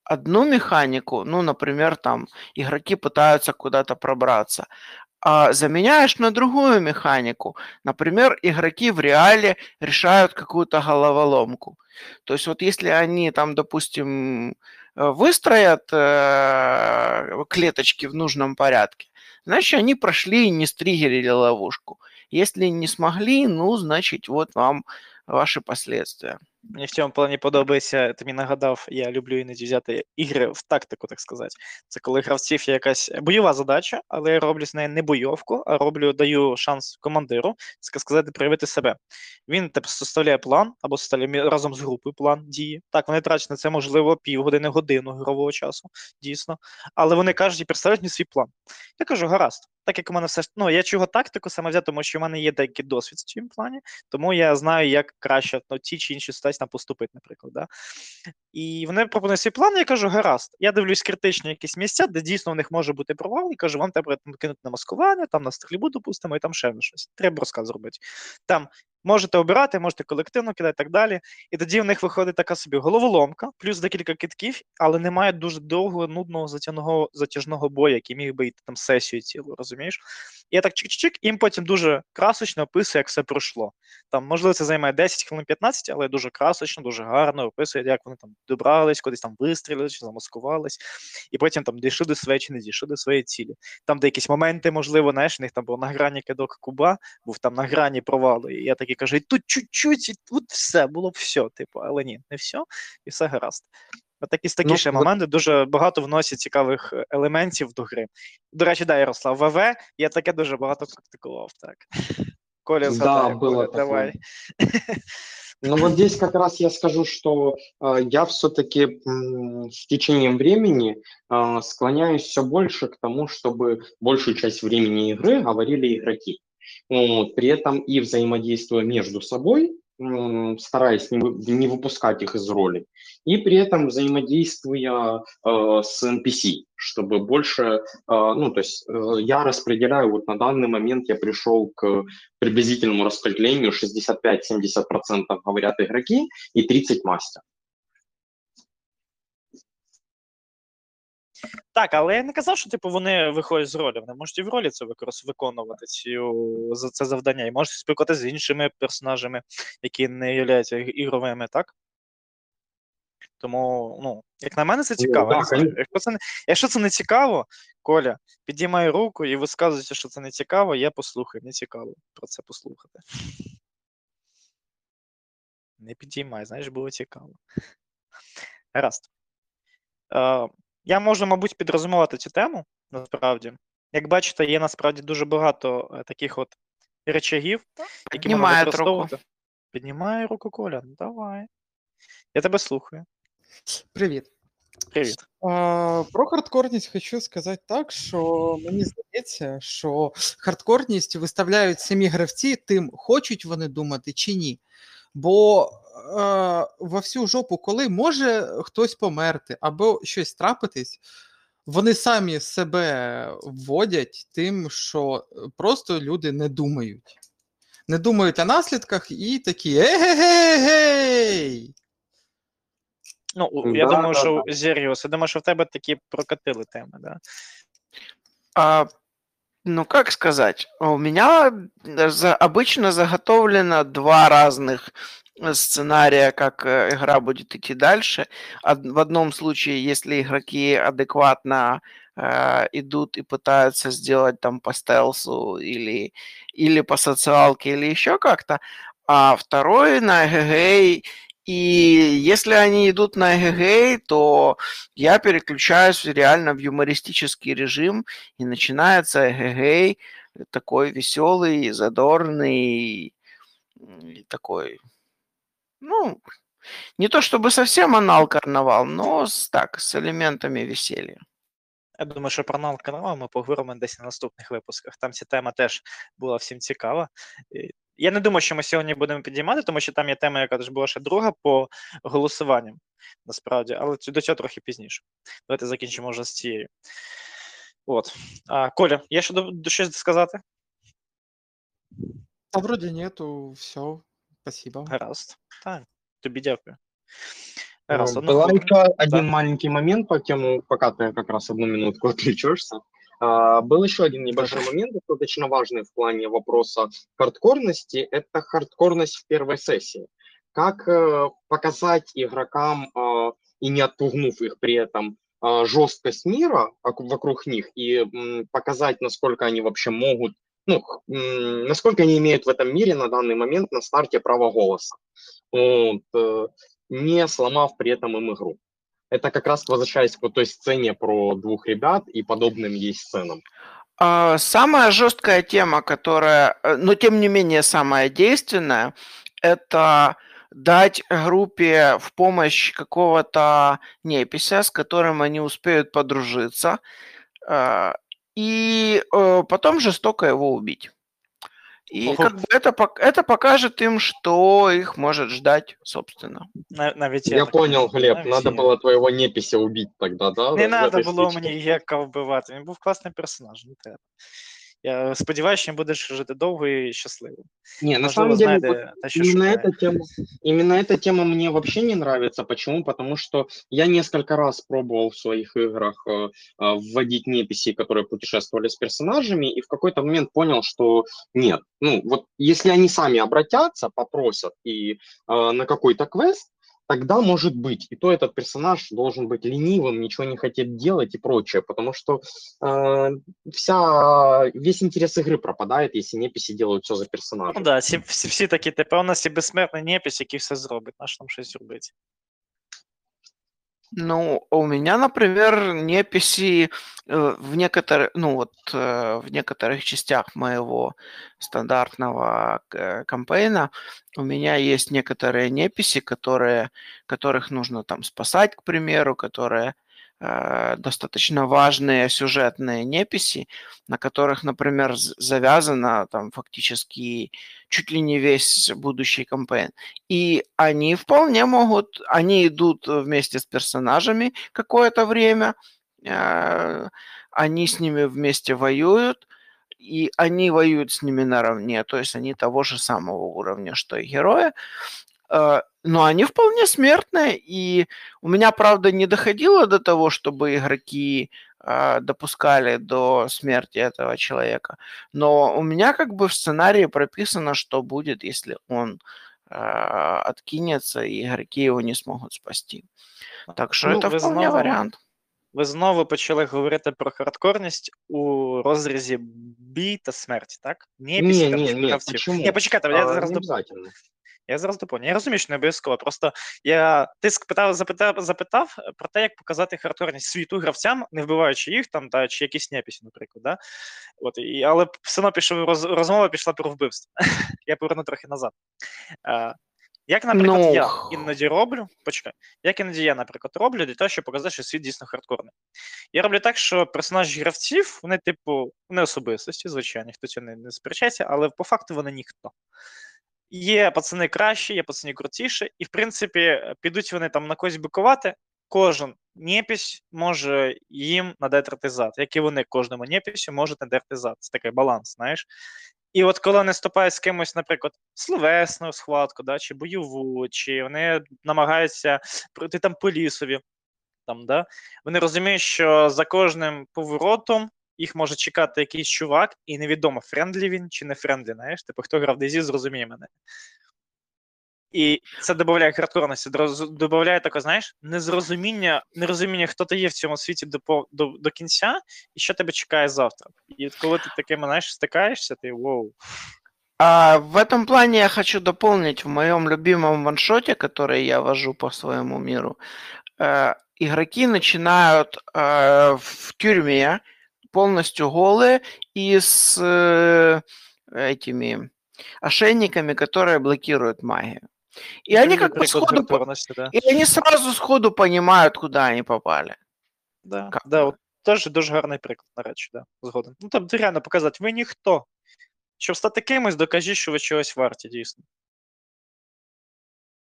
одну механику, ну, например, там игроки пытаются куда-то пробраться, а заменяешь на другую механику. Например, игроки в реале решают какую-то головоломку. То есть вот если они там, допустим, э, выстроят э, клеточки в нужном порядке, значит, они прошли и не стригерили ловушку. Если не смогли, ну, значит, вот вам ваши последствия. Мені в цьому плані подобається, ти мені нагадав, я люблю іноді взяти ігри в тактику, так сказати. Це коли гравців є якась бойова задача, але я роблю з неї не бойовку, а роблю, даю шанс командиру, сказати, проявити себе. Він типу, составляє план або составляє разом з групою план дії. Так, вони трачать на це, можливо, півгодини, годину ігрового часу, дійсно. Але вони кажуть і представляють мені свій план. Я кажу, гаразд. Так як у мене все ну, я чого тактику саме взяти, тому що в мене є деякий досвід в цьому плані, тому я знаю, як краще ну, ті чи інші ситуації там поступити, наприклад. Да? І вони пропонують свій план, я кажу, гаразд. Я дивлюсь критичні якісь місця, де дійсно в них може бути провал, і кажу, вам треба кинути на маскування, там на стрільбу, допустимо, і там ще щось. Треба розказ зробити. Там можете обирати, можете колективно кидати і так далі. І тоді в них виходить така собі головоломка, плюс декілька китків, але немає дуже довгого, нудного затяжного, затяжного бою, який міг би йти там сесію цілу, розумієш? І я так чик-чик, їм потім дуже красочно описує, як все пройшло. Там, можливо, це займає 10 хвилин 15, але дуже красочно, дуже гарно описує, як вони там добрались, кудись там вистрілили, чи замаскувались, і потім там дійшли до своєї чи не дійшли до своєї цілі. Там де якісь моменти, можливо, знаєш, в них там був на грані кидок куба, був там на грані провалу. І я такий кажу, і тут чуть-чуть, і тут все, було б все, типу, але ні, не все, і все гаразд. От такі такі Ну, ще от- моменти дуже багато вносять цікавих е, елементів до гри. До речі, да, Ярослав, ВВ, я таке дуже багато практикував, так. Коля Да, згадає, было Коля, такое. давай. Ну вот здесь как раз я скажу, что э, я все-таки с течением времени э, склоняюсь все больше к тому, чтобы большую часть времени игры говорили игроки. При этом и взаимодействуя между собой, стараясь не выпускать их из роли, и при этом взаимодействуя э, с NPC, чтобы больше, э, ну то есть э, я распределяю, вот на данный момент я пришел к приблизительному распределению 65-70% говорят игроки и 30 мастер. Так, але я не казав, що типу вони виходять з ролі. Вони можуть і в ролі це виконувати цю це завдання, і можуть спілкуватися з іншими персонажами, які не являються ігровими, так? Тому, ну, як на мене, це цікаво. Я не знаю. конечно. Якщо це не, якщо це не цікаво, Коля, підіймай руку і висказуйся, що це не цікаво, я послухаю, не цікаво про це послухати. Не підіймай, знаєш, було цікаво. Гаразд. Е, я можу, мабуть, підрозумувати цю тему, насправді. Як бачите, є насправді дуже багато е, таких от речагів, які можна Піднімає руку. Піднімає руку Коля, ну давай. Я тебе слухаю. Привіт. Привіт. А, про хардкорність хочу сказати так, що мені здається, що хардкорність виставляють самі гравці тим, хочуть вони думати чи ні. Бо е, во всю жопу, коли може хтось померти або щось трапитись, вони самі себе вводять тим, що просто люди не думають. Не думають о наслідках і такі егегей! Ну, у- я Да, думаю, да, що Зеріус, я думаю, що в тебе такі прокатили теми, да? А, ну, как сказать, у меня за- обычно заготовлено два разных э, сценария, как э, игра будет идти дальше. В одном случае, если игроки адекватно э, идут и пытаются сделать там по стелсу или, или по социалке, или еще как-то, а второй на эгегей, и если они идут на эгегей, то я переключаюсь реально в юмористический режим, и начинается эгегей, такой веселый, задорный, такой, ну, не то чтобы совсем анал-карнавал, но с, так, с элементами веселья. Я думаю, що про канал канал ми поговоримо десь на наступних випусках. Там ця тема теж була всім цікава. Я не думаю, що ми сьогодні будемо підіймати, тому що там є тема, яка теж була ще друга по голосуванням, насправді, але до цього трохи пізніше. Давайте закінчимо вже з цією. От. А, Коля, є ще до, до щось сказати? А вроде нету, все. Спасибо. Гаразд. Так, тобі дякую. Э, Гаразд, одну Была хвилину. еще один Да. маленький момент по тему, пока ты как раз одну минутку отвлечешься. А, Был еще один небольшой момент, достаточно важный в плане вопроса хардкорности. Это хардкорность в первой сессии. Как э, показать игрокам, а, и не отпугнув их при этом, а, жесткость мира вокруг них и м, показать, насколько они вообще могут, ну, насколько они имеют в этом мире на данный момент на старте право голоса. Вот, э, не сломав при этом им игру. Это как раз возвращаясь к той сцене про двух ребят и подобным ей сценам. А, Самая жесткая тема, которая, э, но тем не менее самая действенная, это дать группе в помощь какого-то непися, с которым они успеют подружиться, а, и э, потом жестоко его убить. И Ого. как бы это, пок- это покажет им, что их может ждать, собственно. На- Навіть я, Я так понял, думаю, Глеб, навіть надо я. было твоего непися убить тогда, да? Не в треба этой було стычке? мені Гека вбивати. Він був класний персонаж, не треба. Я сподіваюся, що він будеш жити довго і щасливо. Не, на Можливо, самом деле, вот знайде те, що Именно шукає. эта тема, именно эта тема мне вообще не нравится. Почему? Потому что я несколько раз пробовал в своих играх э, э, вводить неписи, которые путешествовали с персонажами, и в какой-то момент понял, что нет. Ну, вот если они сами обратятся, попросят и э, на какой-то квест, тогда может быть. И то этот персонаж должен быть ленивым, ничего не хотеть делать и прочее, потому что э, вся, весь интерес игры пропадает, если неписи делают все за персонажа. Ну да, всі, всі, всі такі, типу, у нас є безсмертний непись, який все зробить, наш нам щось робити. Ну, у меня, например, неписи э, в некоторых, ну вот э, в некоторых частях моего стандартного к- кампейна у меня есть некоторые неписи, которые, которых нужно там спасать, к примеру, которые э, достаточно важные сюжетные неписи, на которых, например, завязано там фактически чуть ли не весь будущий кампейн. И они вполне могут, они идут вместе с персонажами какое-то время, э, они с ними вместе воюют, и они воюют с ними наравне, то есть они того же самого уровня, что и герои, Э, но они вполне смертные, и у меня, правда, не доходило до того, чтобы игроки э, допускали до смерти этого человека, но у меня как бы в сценарии прописано, что будет, если он э, откинется, и игроки его не смогут спасти. Так что Ну, это ви вполне знову- вариант. Ви знову почали говорити про хардкорність у розрізі бій та смерті, так? Не, Неписі, не, там, не, гравців. почему? Ні, почекайте, я А, зараз не доп... обязательно. Я зараз доповню. Я розумію, що не обов'язково. Просто я ти спитав, запитав, запитав про те, як показати хардкорність світу гравцям, не вбиваючи їх там, та чи якісь неписі, наприклад. Да? От, і, але все одно пішов роз, розмова пішла про вбивство. я поверну трохи назад. А, як, наприклад, Ну, я іноді роблю, почекай, як іноді я, наприклад, роблю для того, щоб показати, що світ дійсно хардкорний. Я роблю так, що персонажі гравців, вони, типу, не особистості, звичайно, ніхто цього не, не сперечається, але по факту вони ніхто. Є пацани кращі, є пацани крутіші, і в принципі підуть вони там на когось бикувати. Кожен непісь може їм надати зад, як і вони кожному непісю можуть надерти зад. Це такий баланс, знаєш. І от коли вони вступають з кимось, наприклад, словесну схватку, да, чи бойову, чи вони намагаються пройти там по лісові, там, да, вони розуміють, що за кожним поворотом їх може чекати якийсь чувак, і невідомо, френдлі він чи не френдлі, знаєш, типу, хто грав в DayZ, зрозуміє мене. І це додає хардкорності, додає таке, знаєш, незрозуміння, нерозуміння, хто ти є в цьому світі до, по- до, до кінця, і що тебе чекає завтра. І от коли ти такими, знаєш, стикаєшся, ти воу. А в этом плане я хочу дополнить в моем любимом ваншоте, который я вожу по своему миру. э, игроки начинают э, в тюрьме полностью голые и с э, этими ошейниками, которые блокируют магию. И они как бы Приклад сходу, по- хардкорності, да. и они сразу сходу понимают, куда они попали. Да, Как да, би. от теж дуже гарний приклад, на речі, да, згоден. Ну там реально показати, ви ніхто. Щоб стати кимось, докажіть, що ви чогось варті, дійсно.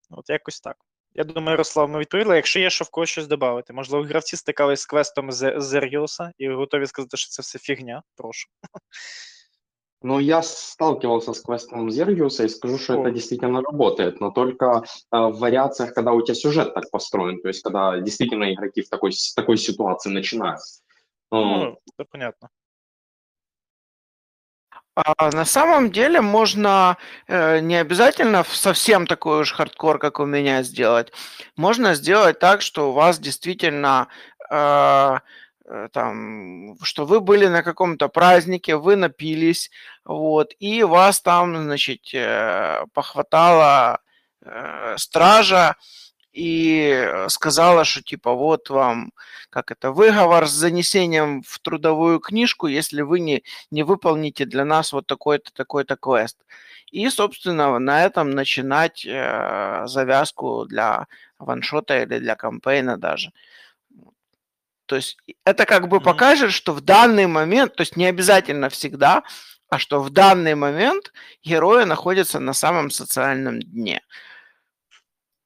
От якось так. Я думаю, Ярослав, ми відповіли. Якщо є що в когось щось додати, можливо, гравці стикались з квестом Зеріуса і готові сказати, що це все фігня. Прошу. Но я сталкивался с квестом Зергиуса и скажу, что О. это действительно работает, но только э, в вариациях, когда у тебя сюжет так построен, то есть когда действительно игроки в такой, такой ситуации начинают. Ну, Ну, це понятно. А на самом деле можно э, не обязательно совсем такой уж хардкор, как у меня, сделать. Можно сделать так, что у вас действительно э, э, там, что вы были на каком-то празднике, вы напились, вот, и вас там, значит, э, похватала стража и э, сказала, что типа вот вам, как это, выговор с занесением в трудовую книжку, если вы не не выполните для нас вот такой-то, такой-то квест. И, собственно, на этом начинать э, завязку для ваншота или для кампейна даже. То есть это как бы покажет, что в данный момент, то есть не обязательно всегда, а что в данный момент герои находятся на самом социальном дне.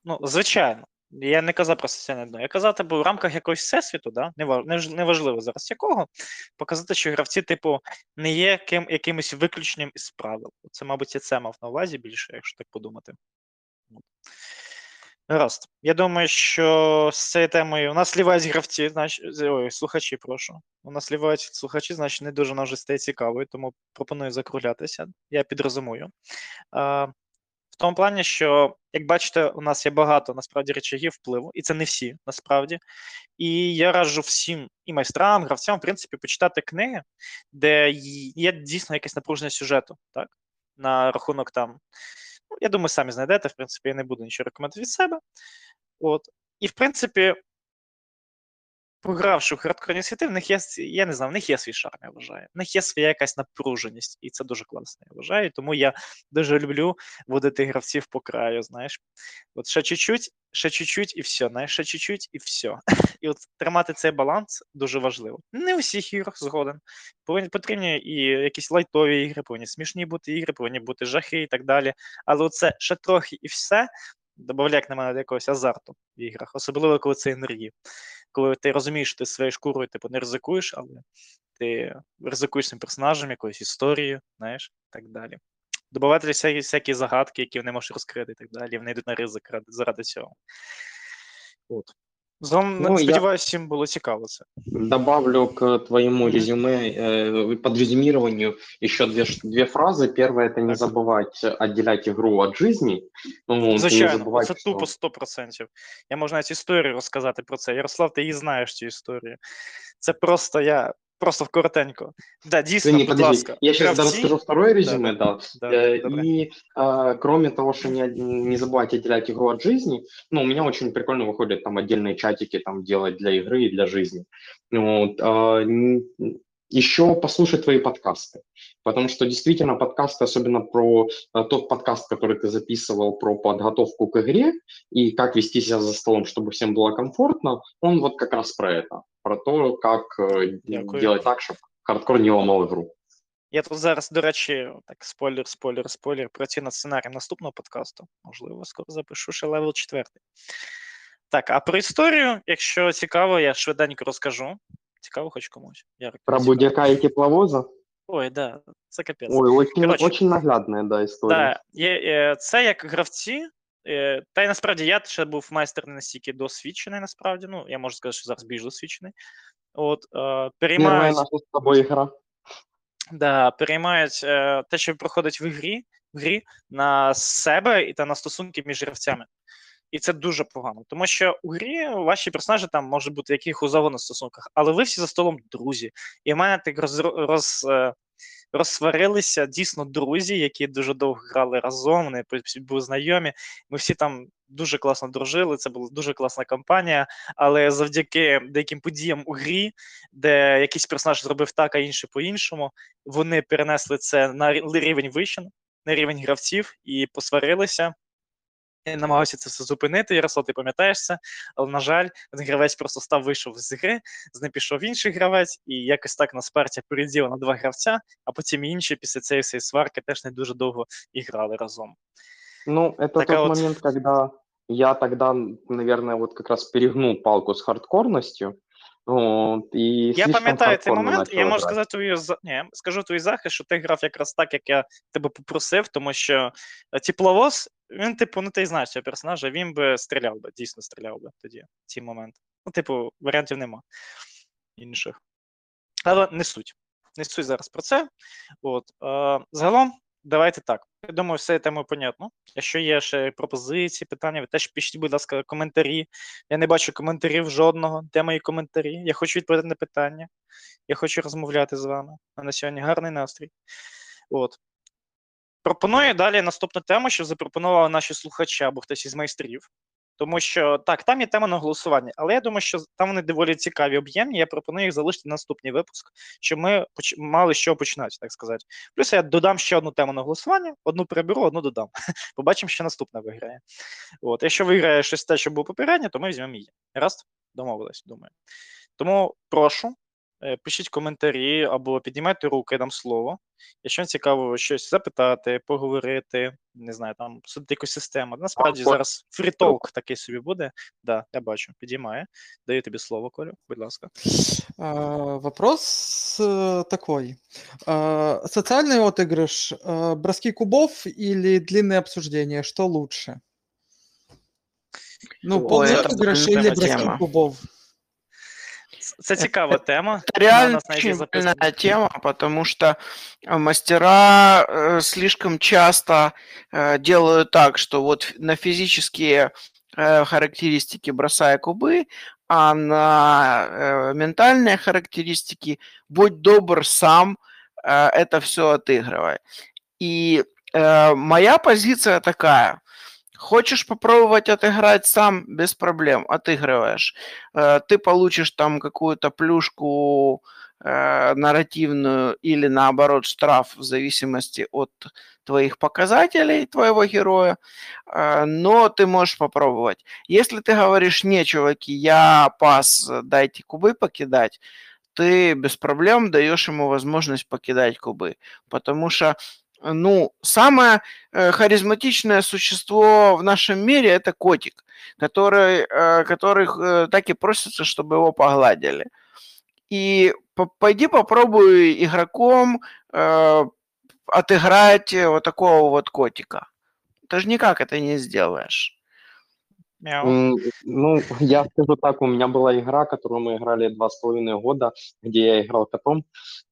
Ну, звичайно. Я не казав про соціальне дно. Я казав, типу, в рамках якогось всесвіту, да? неважливо зараз якого, показати, що гравці, типу, не є ким, якимось виключенням із правил. Це, мабуть, і це мав на увазі більше, якщо так подумати. Гаразд. Я думаю, що з цією темою у нас лівають гравці, значить, ой, слухачі, прошу. У нас лівають слухачі, значить, не дуже нам вже стає цікавою, тому пропоную закруглятися. Я підрозумую. Тому плані, що, як бачите, у нас є багато насправді речагів впливу, і це не всі насправді. І я раджу всім і майстрам, гравцям, в принципі, почитати книги, де є дійсно якесь напруження сюжету, так? На рахунок там. Ну, я думаю, самі знайдете, в принципі, я не буду нічого рекомендувати від себе. От. І, в принципі, погравши в хардкорні світи, в них є, я не знаю, в них є свій шарм, я вважаю. В них є своя якась напруженість, і це дуже класно, я вважаю. Тому я дуже люблю водити гравців по краю, знаєш. От ще чуть-чуть, ще чуть-чуть і все, знаєш, ще чуть-чуть і все. І от тримати цей баланс дуже важливо. Не у всіх іграх згоден. Повинні потрібні і якісь лайтові ігри, повинні смішні бути ігри, повинні бути жахи і так далі. Але оце ще трохи і все додає, як на мене, до якогось азарту в іграх, особливо коли це енергії. Коли ти розумієш, що ти своєю шкурою типу, не ризикуєш, але ти ризикуєш цим персонажем, якоюсь історією, знаєш, і так далі. Добавити всякі, всякі загадки, які вони можуть розкрити і так далі. Вони йдуть на ризик заради цього. От. Загалом, Ну, я- сподіваюся, всім було цікаво це. Добавлю к твоему Мгм. резюме, э, подрезюмированию еще две, ш- две фразы. Первая – это не Так. забывать отделять игру от жизни. Ну, не Звичайно, забывать, це что- тупо 100%. Я можу навіть історію розказати про це. Ярослав, ти її знаєш цю історію. Це просто я просто коротенько. Да, дійсно, Извини, будь ласка. я сейчас гравці- расскажу второе резюме, да. Да, Э, добре. И э, кроме того, что не, не забывайте отделять игру от жизни, ну, у меня очень прикольно выходят там отдельные чатики там делать для игры и для жизни. Вот, а, еще послушать твои подкасты, потому что действительно подкасты, особенно про э, тот подкаст, который ты записывал про подготовку к игре и как вести себя за столом, чтобы всем было комфортно, он вот как раз про это, про то, как э, Дякую. делать так, чтобы хардкор не ломал игру. Я тут зараз, до речі, так, спойлер, спойлер, спойлер, працюю над сценарієм наступного подкасту. Можливо, скоро запишу ще левел 4. Так, а про історію, якщо цікаво, я швиденько розкажу. Цікаво хоч комусь. Ярик, Про будяка и тепловоза? Ой, да, це капець. Ой, очень, Короче. очень наглядная, да, история. Да, е, це як гравці. е, Та й насправді я ще був майстер не настільки досвідчений, насправді. Ну, я можу сказати, що зараз більш досвідчений. От, е, переймають, наша с тобой игра. да, переймають е, те, що проходить в грі, в грі на себе і та на стосунки між гравцями. І це дуже погано, тому що у грі ваші персонажі там можуть бути в яких завгодно стосунках, але ви всі за столом друзі. І в мене так роз, роз, е, розсварилися дійсно друзі, які дуже довго грали разом, вони були знайомі. Ми всі там дуже класно дружили, це була дуже класна кампанія. Але завдяки деяким подіям у грі, де якийсь персонаж зробив так, а інший по-іншому, вони перенесли це на рівень вище, на рівень гравців і посварилися. Намагався це все зупинити, Ярослав, ти пам'ятаєш це, але, на жаль, він гравець просто став вийшов з гри, з ним пішов інший гравець, і якось так нас партія переділа на два гравця, а потім інші після цієї всієї сварки теж не дуже довго і грали разом. Ну, это Так, тот вот- момент, когда я тогда, наверное, вот как раз перегнул палку с хардкорностью. Вот, и Я пам'ятаю цей момент, і я можу сказати твою ні, скажу твій захист, що ти грав якраз так, як я тебе попросив, тому що е, тепловоз, він, типу, ну ти знаєш цього персонажа, він би стріляв би, дійсно стріляв би тоді, в ці моменти. Ну, типу, варіантів нема інших. Але не суть. Не суть зараз про це. От, е, загалом, давайте так. Я думаю, все тему понятно. Якщо є ще пропозиції, питання, ви теж пишіть, будь ласка, коментарі. Я не бачу коментарів жодного. Де мої коментарі? Я хочу відповідати на питання. Я хочу розмовляти з вами. А на сьогодні гарний настрій. От. Пропоную далі наступну тему, що запропонували наші слухачі або хтось із майстрів. Тому що так, там є тема на голосування, але я думаю, що там вони доволі цікаві, об'ємні. Я пропоную їх залишити на наступний випуск, щоб ми поч- мали з починати, так сказати. Плюс я додам ще одну тему на голосування, одну переберу, одну додам. Побачимо, що наступна виграє. От, якщо виграє щось те, що було попереднє, то ми візьмемо її. Раз, домовились, думаю. Тому прошу, пишіть коментарі або піднімайте руки, я дам слово. Якщо вам цікаво щось запитати, поговорити, не знаю, там судити якусь систему. Насправді Ко- зараз фрітолк такий собі буде. Да, я бачу, підіймає. Даю тобі слово, Колю, будь ласка. А, Вопрос э, такой. А, Социальный отыгрыш, а, броски кубов или длинное обсуждение, что лучше? Ну, Ой, полный это отыгрыш или больная броски тема. кубов? Це- Це цікава тема. Это вона у реально нас навіть є очень записана. больная тема, потому что э, мастера э, слишком часто э, делают так, что вот ф- на физические э, характеристики бросая кубы, а на э, ментальные характеристики будь добр сам э, это все отыгрывай. И э, моя позиция такая. Хочешь попробовать отыграть сам без проблем, отыгрываешь. Э, Ты получишь там какую-то плюшку э, нарративную или наоборот штраф в зависимости от твоих показателей твоего героя, э, но ты можешь попробовать. Если ты говоришь, не, чуваки, я пас, дайте кубы покидать, ты без проблем даешь ему возможность покидать кубы, потому что ну, самое э, харизматичное существо в нашем мире это котик, который, э, который э, так и просится, чтобы его погладили. И по- пойди попробуй игроком э, отыграть э, вот такого вот котика. Ты же никак это не сделаешь. Мяу. М, Ну, я скажу так, у меня была игра, которую мы играли два с половиной года, где я играл котом.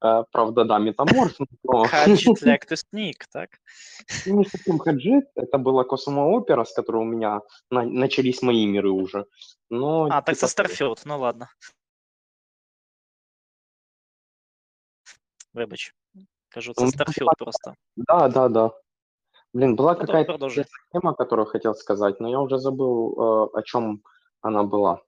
Э, Правда, да, метаморф, но Хаджіт like to sneak, так? не совсем хаджит. Это была Космо Опера, с которой у меня на- начались мои миры уже. Но, А, так це типа, Starfield, ну ладно. Вибач. Кажу, Ну, це Starfield просто. Да, да, да. Блин, была Продол- какая-то продолжи. интересная тема, которую хотел сказать, но я уже забыл, э, о чем она была.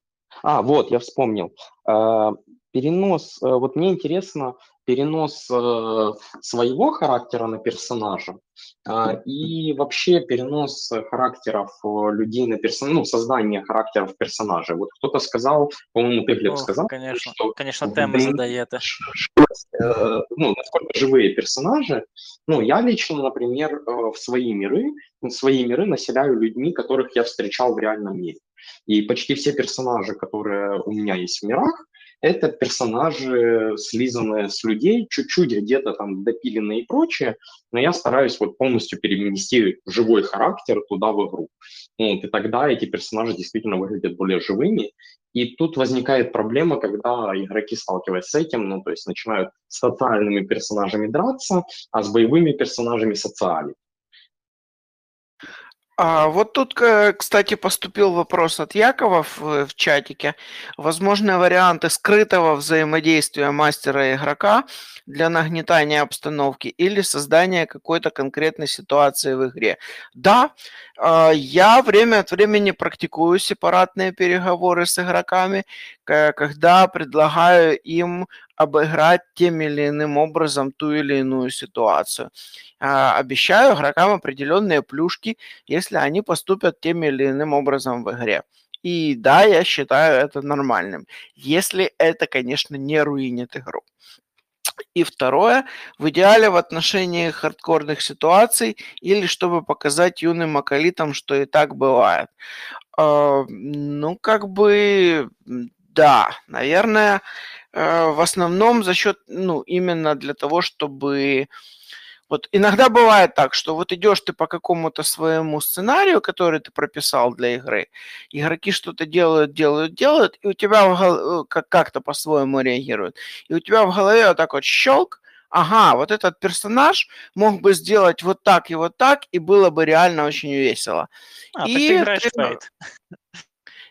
А, вот, я вспомнил. Э, Перенос, э, вот мне интересно, перенос э, своего характера на персонажа а, и вообще перенос характеров э, людей на персонажа, ну, создание характеров персонажей. Вот кто-то сказал, по-моему, ты, Глеб, сказал, конечно, что конечно, D&D задаєте. э, ну, насколько живые персонажи. Ну, я лично, например, в свои миры, в свои миры населяю людьми, которых я встречал в реальном мире. И почти все персонажи, которые у меня есть в мирах, это персонажи, слизанные с людей, чуть-чуть где-то там допиленные и прочее, но я стараюсь вот полностью перенести живой характер туда в игру. Вот, и тогда эти персонажи действительно выглядят более живыми, и тут возникает проблема, когда игроки, сталкиваясь с этим, ну, то есть начинают с социальными персонажами драться, а с боевыми персонажами социалить. А вот тут, к- кстати, поступил вопрос от Якова в, в чатике. Возможны варианты скрытого взаимодействия мастера и игрока для нагнетания обстановки или создания какой-то конкретной ситуации в игре. Да, а, я время от времени практикую сепаратные переговоры с игроками, когда предлагаю им обыграть тем или иным образом ту или иную ситуацию. А, Обещаю игрокам определенные плюшки, если они поступят тем или иным образом в игре. И да, я считаю это нормальным, если это, конечно, не руинит игру. И второе, в идеале в отношении хардкорных ситуаций или чтобы показать юным акалитам, что и так бывает. А, Ну, как бы, да, наверное, в основном за счет, ну, именно для того, чтобы вот иногда бывает так, что вот идешь ты по какому-то своему сценарию, который ты прописал для игры, игроки что-то делают, делают, делают, и у тебя в гол- э, как- как-то по-своему реагируют. И у тебя в голове вот так вот щелк, ага, вот этот персонаж мог бы сделать вот так и вот так, и было бы реально очень весело. А, так И граєш ти- в Fate.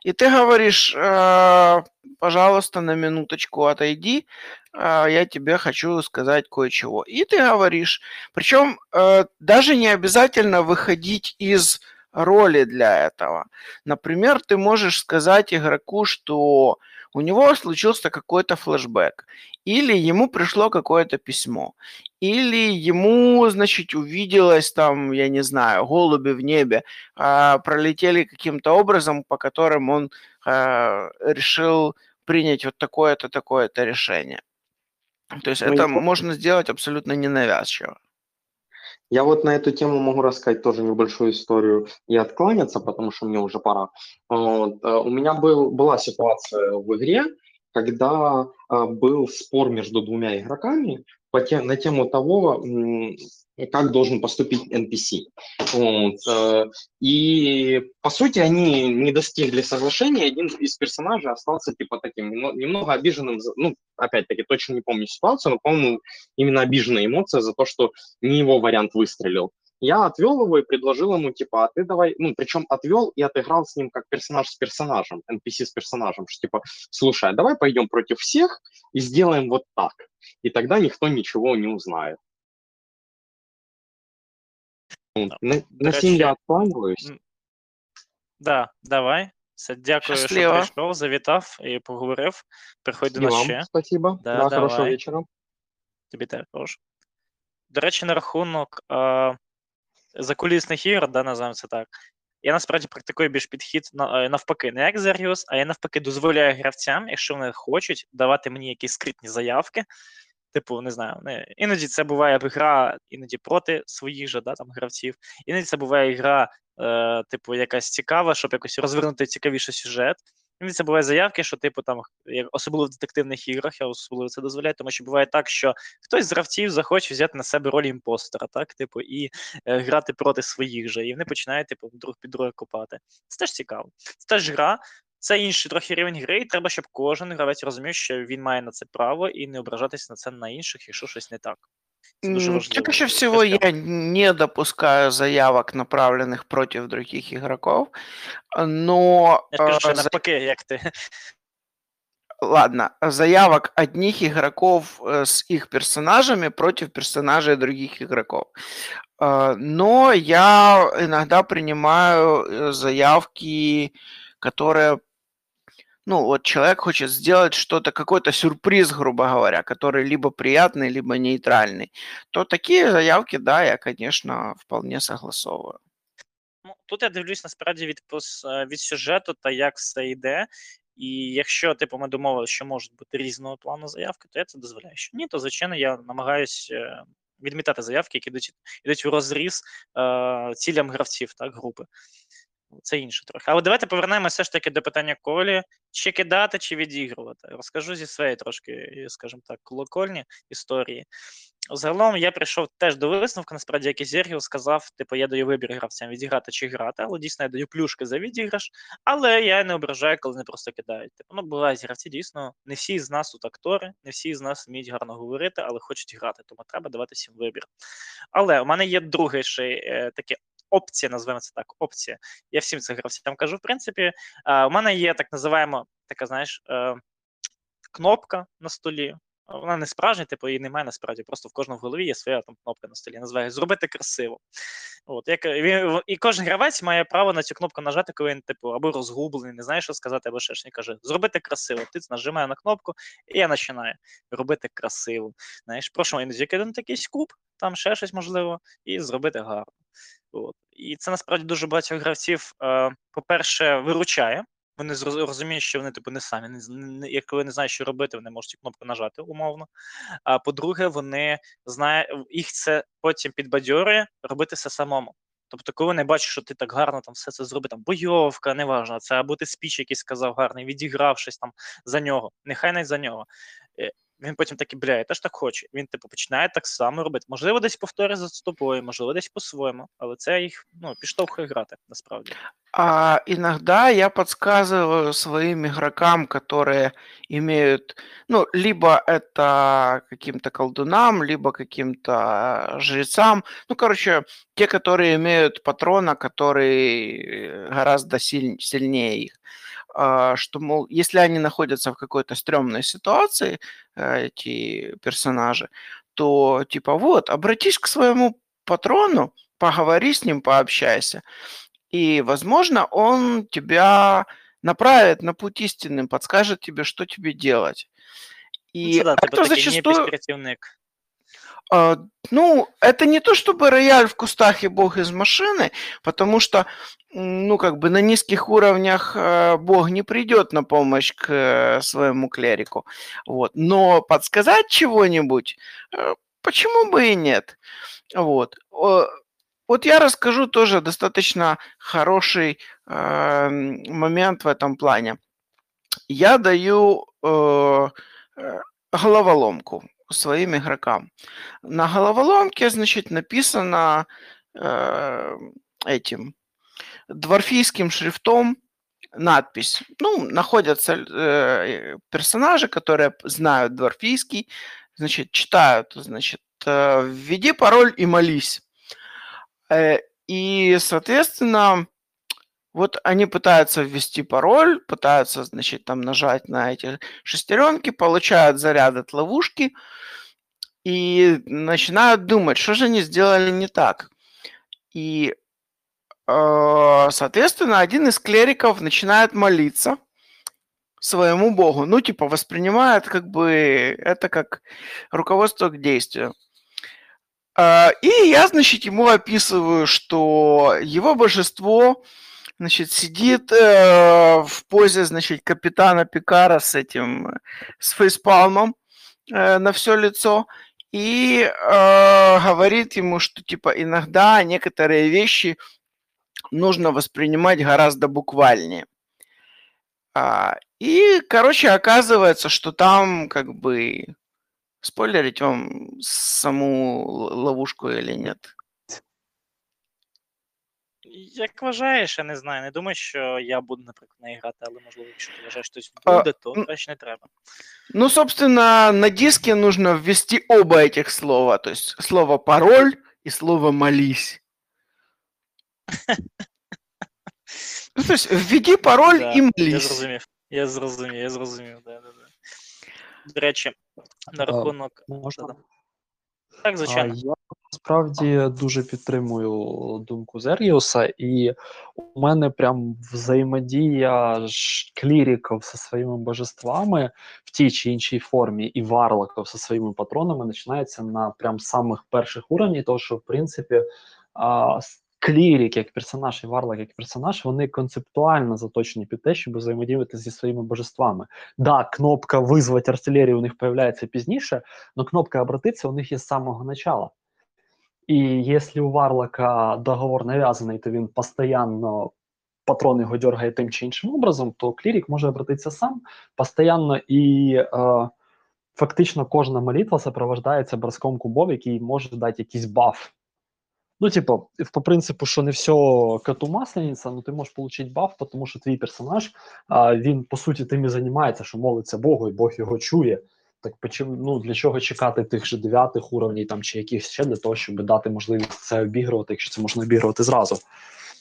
И ты говоришь, «Э, пожалуйста, на минуточку отойди, а, я тебе хочу сказать кое-чего. И ты говоришь, причем э, даже не обязательно выходить из роли для этого. Например, ты можешь сказать игроку, что у него случился какой-то флешбэк, или ему пришло какое-то письмо, или ему, значит, увиделось там, я не знаю, голуби в небе, а, пролетели каким-то образом, по которым он а, решил принять вот такое-то, такое-то решение. То есть Ну, это можно сделать абсолютно ненавязчиво. Я вот на эту тему могу рассказать тоже небольшую историю и откланяться, потому что мне уже пора. Вот, э, У меня был, была ситуация в игре, когда а, был спор между двумя игроками по те- на тему того, как должен поступить NPC. Вот, э, И, по сути, они не достигли соглашения. Один из персонажей остался, типа, таким немного обиженным. Ну, опять-таки, точно не помню ситуацию, но, по-моему, именно обиженная эмоция за то, что не его вариант выстрелил. Я отвел его и предложил ему, типа, а ты давай, ну, причем отвел и отыграл с ним как персонаж с персонажем, NPC с персонажем, что, типа, слушай, а давай пойдем против всех и сделаем вот так, и тогда никто ничего не узнает. Да. На, на речі, сім я откланиваюсь. Да, давай. Все, дякую, що прийшов, завітав і поговорив. Приходь до нас вам ще. спасибо. Да, Да, хорошего давай. вечера. Тобі прошу. До речі, на рахунок е, закулісних ігор, да, називаємо це так. Я насправді практикую більш підхід на, е, навпаки, не як Зеріус, а я навпаки дозволяю гравцям, якщо вони хочуть, давати мені якісь скритні заявки. Типу, не знаю, не, іноді це буває гра іноді проти своїх же да, там, гравців, іноді це буває гра, е, типу, якась цікава, щоб якось розвернути цікавіший сюжет. Іноді це буває заявки, що, типу, там, особливо в детективних іграх, я особливо це дозволяю, тому що буває так, що хтось з гравців захоче взяти на себе роль імпостера, так, типу, і е, грати проти своїх же, і вони починають, типу, друг під друга копати. Це теж цікаво. Це теж гра, це інший трохи рівень гри, і треба, щоб кожен гравець розумів, що він має на це право і не ображатися на це на інших, якщо щось не так. Це дуже М, важливо. Чаще всего Без я не допускаю заявок, направленных против других игроков, но Я скажу, що э, за- навпаки, як ти. ладно, заявок одних игроков э, с их персонажами против персонажей других игроков. Э, Но я иногда принимаю э, заявки, которые, ну, вот человек хочет сделать что-то, какой-то сюрприз, грубо говоря, который либо приятный, либо нейтральный. То такие заявки, да, я, конечно, вполне согласовываю. Ну, тут я дивлюсь насправді від пос- е, від сюжету та як все йде. І якщо типу ми домовилися, що можуть бути різного плану заявки, то я це дозволяю. Що ні, то звичайно я намагаюсь е, відмітати заявки, які йдуть, йдуть в розріз е, цілям гравців, так, групи. Це інше трохи. Але давайте повернемося все ж таки до питання Колі: чи кидати, чи відігрувати. Розкажу зі своєї трошки, скажімо так, колокольні історії. Загалом я прийшов теж до висновку, насправді, як і Зергіл сказав, типу, я даю вибір гравцям відіграти чи грати, але дійсно я даю плюшки за відіграш, але я не ображаю, коли вони просто кидають. Типу, ну, бувають гравці, дійсно, не всі з нас тут актори, не всі з нас вміють гарно говорити, але хочуть грати, тому треба давати всім вибір. Але у мене є другий ще е, таке опція, називаємо це так, опція. Я всім це гравцям кажу, в принципі, е, у мене є так називаємо, така, знаєш, е, кнопка на столі. Вона не справжня, типу, її немає насправді. Просто в кожному в голові є своя там кнопка на столі. Називає зробити красиво. От, як, І кожен гравець має право на цю кнопку нажати, коли він, типу, або розгублений, не знає, що сказати, або ще ж не каже. Зробити красиво. Ти нажимає на кнопку, і я починаю робити красиво. Знаєш, прошу іноді кидати якийсь куб, там ще щось можливо, і зробити гарно. От. І це насправді дуже багатьох гравців, е, по-перше, виручає. Вони розуміють, що вони типу не самі, не, як коли не знають, що робити, вони можуть кнопку нажати умовно. А по-друге, вони знають, їх це потім підбадьорює робити все самому. Тобто, коли вони бачать, що ти так гарно там все це зробив, там бойовка, неважно, це або ти спіч якийсь сказав гарний, відіграв щось там за нього, нехай не за нього. Він потім такий, бля, я теж так хочу. Він, типу, починає так само робити. Можливо, десь повторить за тобою, можливо, десь по-своєму, але це їх ну, підштовхує грати насправді. А иногда я подсказываю своим игрокам, которые имеют, ну, либо это каким-то колдунам, либо каким-то жрецам, ну, короче, те, которые имеют патрона, который гораздо силь- сильнее их, а, что, мол, если они находятся в какой-то стрёмной ситуации, э, эти персонажи, то, типа, вот, обратись к своему патрону, поговори с ним, пообщайся, и, возможно, он тебя направит на путь истинный, подскажет тебе, что тебе делать. Ну, И це да, это такий зачастую, а, ну, это не то чтобы рояль в кустах и бог из машины, потому что, ну, как бы на низких уровнях э, бог не придет на помощь к э, своему клерику. Вот. Но подсказать чего-нибудь, э, почему бы и нет? Вот. Вот я расскажу тоже достаточно хороший э, момент в этом плане. Я даю э, э, головоломку своим игрокам. На головоломке, значит, написано э, этим дворфийским шрифтом надпись. Ну, находятся э, персонажи, которые знают дворфийский, значит, читают, значит, э, введи пароль и молись. Э, И, соответственно, вот они пытаются ввести пароль, пытаются, значит, там нажать на эти шестеренки, получают заряд от ловушки и начинают думать, что же они сделали не так. И, э, соответственно, один из клериков начинает молиться своему богу. Ну, типа, воспринимает как бы это как руководство к действию. А, И я, значит, ему описываю, что его божество, значит, сидит э, в позе, значит, капитана Пикара с этим, с фейспалмом э, на все лицо и э, говорит ему, что, типа, иногда некоторые вещи нужно воспринимать гораздо буквальнее. А, И, короче, оказывается, что там как бы спойлерить вам саму л- ловушку или нет. Як вважаєш, я не знаю. Не думаю, що я буду, наприклад, не грати, але можливо, якщо ти вважаєш, що хтось А, буде, то м. краще не треба. Ну, собственно, на диске нужно ввести оба этих слова, то есть слово пароль и слово молись. Ну, то есть введи пароль Да, и я молись. зрозумів. Я зрозумів, я зрозумів, да, да, да. До речі, на рахунок. можна? Так, звичайно. Я насправді дуже підтримую думку Зергіуса, і у мене прям взаємодія кліріків зі своїми божествами в тій чи іншій формі, і варлоків зі своїми патронами починається на прям самих перших уровнях, тому що в принципі а, клірік як персонаж і варлок як персонаж, вони концептуально заточені під те, щоб взаємодіяти зі своїми божествами. Да, кнопка визвати артилерію у них появляється пізніше, но кнопка обратиться у них є з самого начала. І якщо у Варлока договор нав'язаний, то він постійно патрон його дергає тим чи іншим образом, то клірік може обратитися сам постійно і е, фактично кожна молитва сопровождається броском кубов, який може дати якийсь баф. Ну, типу, по принципу, що не все коту маслениця, ну ти можеш отримати баф, тому що твій персонаж, а, він по суті тим і займається, що молиться Богу, і Бог його чує. Так ну, для чого чекати тих же дев'ятих уровнів там, чи якихось ще для того, щоб дати можливість це обігрувати, якщо це можна обігрувати зразу.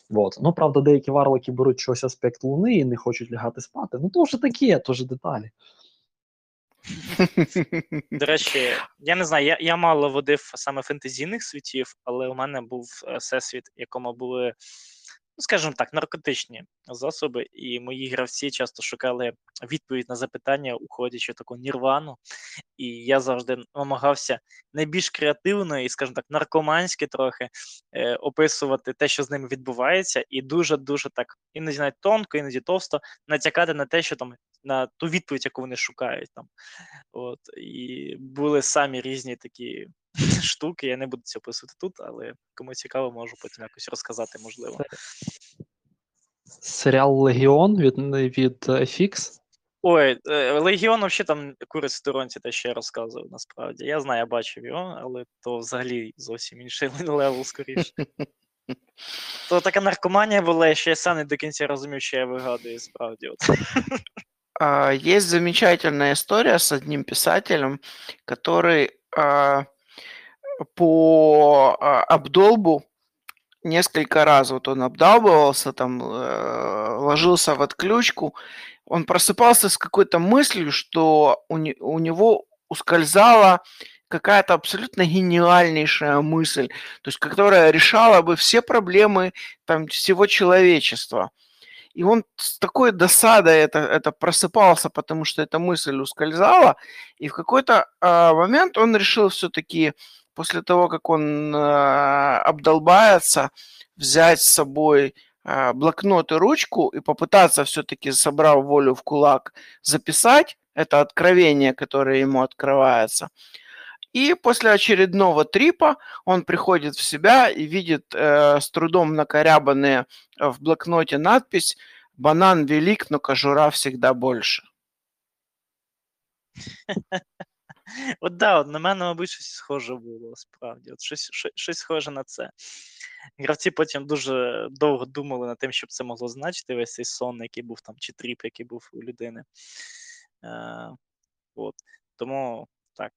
Вот. Ну, правда, деякі варлики беруть щось аспект Луни і не хочуть лягати спати. Ну, то вже таке, то вже деталі. До речі, я не знаю, я, я мало водив саме фентезійних світів, але у мене був е, всесвіт, в якому були, ну скажімо так, наркотичні засоби, і мої гравці часто шукали відповідь на запитання, уходячи в таку нірвану. І я завжди намагався найбільш креативно і, скажімо так, наркоманськи трохи е, описувати те, що з ними відбувається, і дуже-дуже так іноді навіть тонко, іноді товсто натякати на те, що там на ту відповідь, яку вони шукають там. От, і були самі різні такі штуки. Я не буду це описувати тут, але кому цікаво, можу потім якось розказати, можливо. Серіал Легіон від, від FX. Ой, е, Легіон взагалі там курить в сторонці, те, що я розказував, насправді. Я знаю, я бачив його, але то взагалі зовсім інший level, скоріше. То така наркоманія була, що я сам не до кінця розумів, що я вигадую, справді. От. А, Есть замечательная история с одним писателем, который а, по а, обдолбу несколько раз вот он обдалбывался, там э, ложился в отключку, он просыпался с какой-то мыслью, что у, у него ускользала какая-то абсолютно гениальнейшая мысль, то есть которая решала бы все проблемы там, всего человечества. И он с такой досадой это, это просыпался, потому что эта мысль ускользала. И в какой-то а, момент он решил все-таки, после того, как он а, обдолбается, взять с собой а, блокнот и ручку и попытаться все-таки, собрав волю в кулак, записать это откровение, которое ему открывается. И после очередного трипа он приходит в себя и видит э, с трудом накорябанные э, в блокноте надпись «Банан велик, но кожура всегда больше». От да, от на мене, мабуть, щось схоже було, справді. От щось, щось, щось схоже на це. Гравці потім дуже довго думали над тим, щоб це могло значити весь цей сон, який був там, чи тріп, який був у людини. Е, от. Тому так.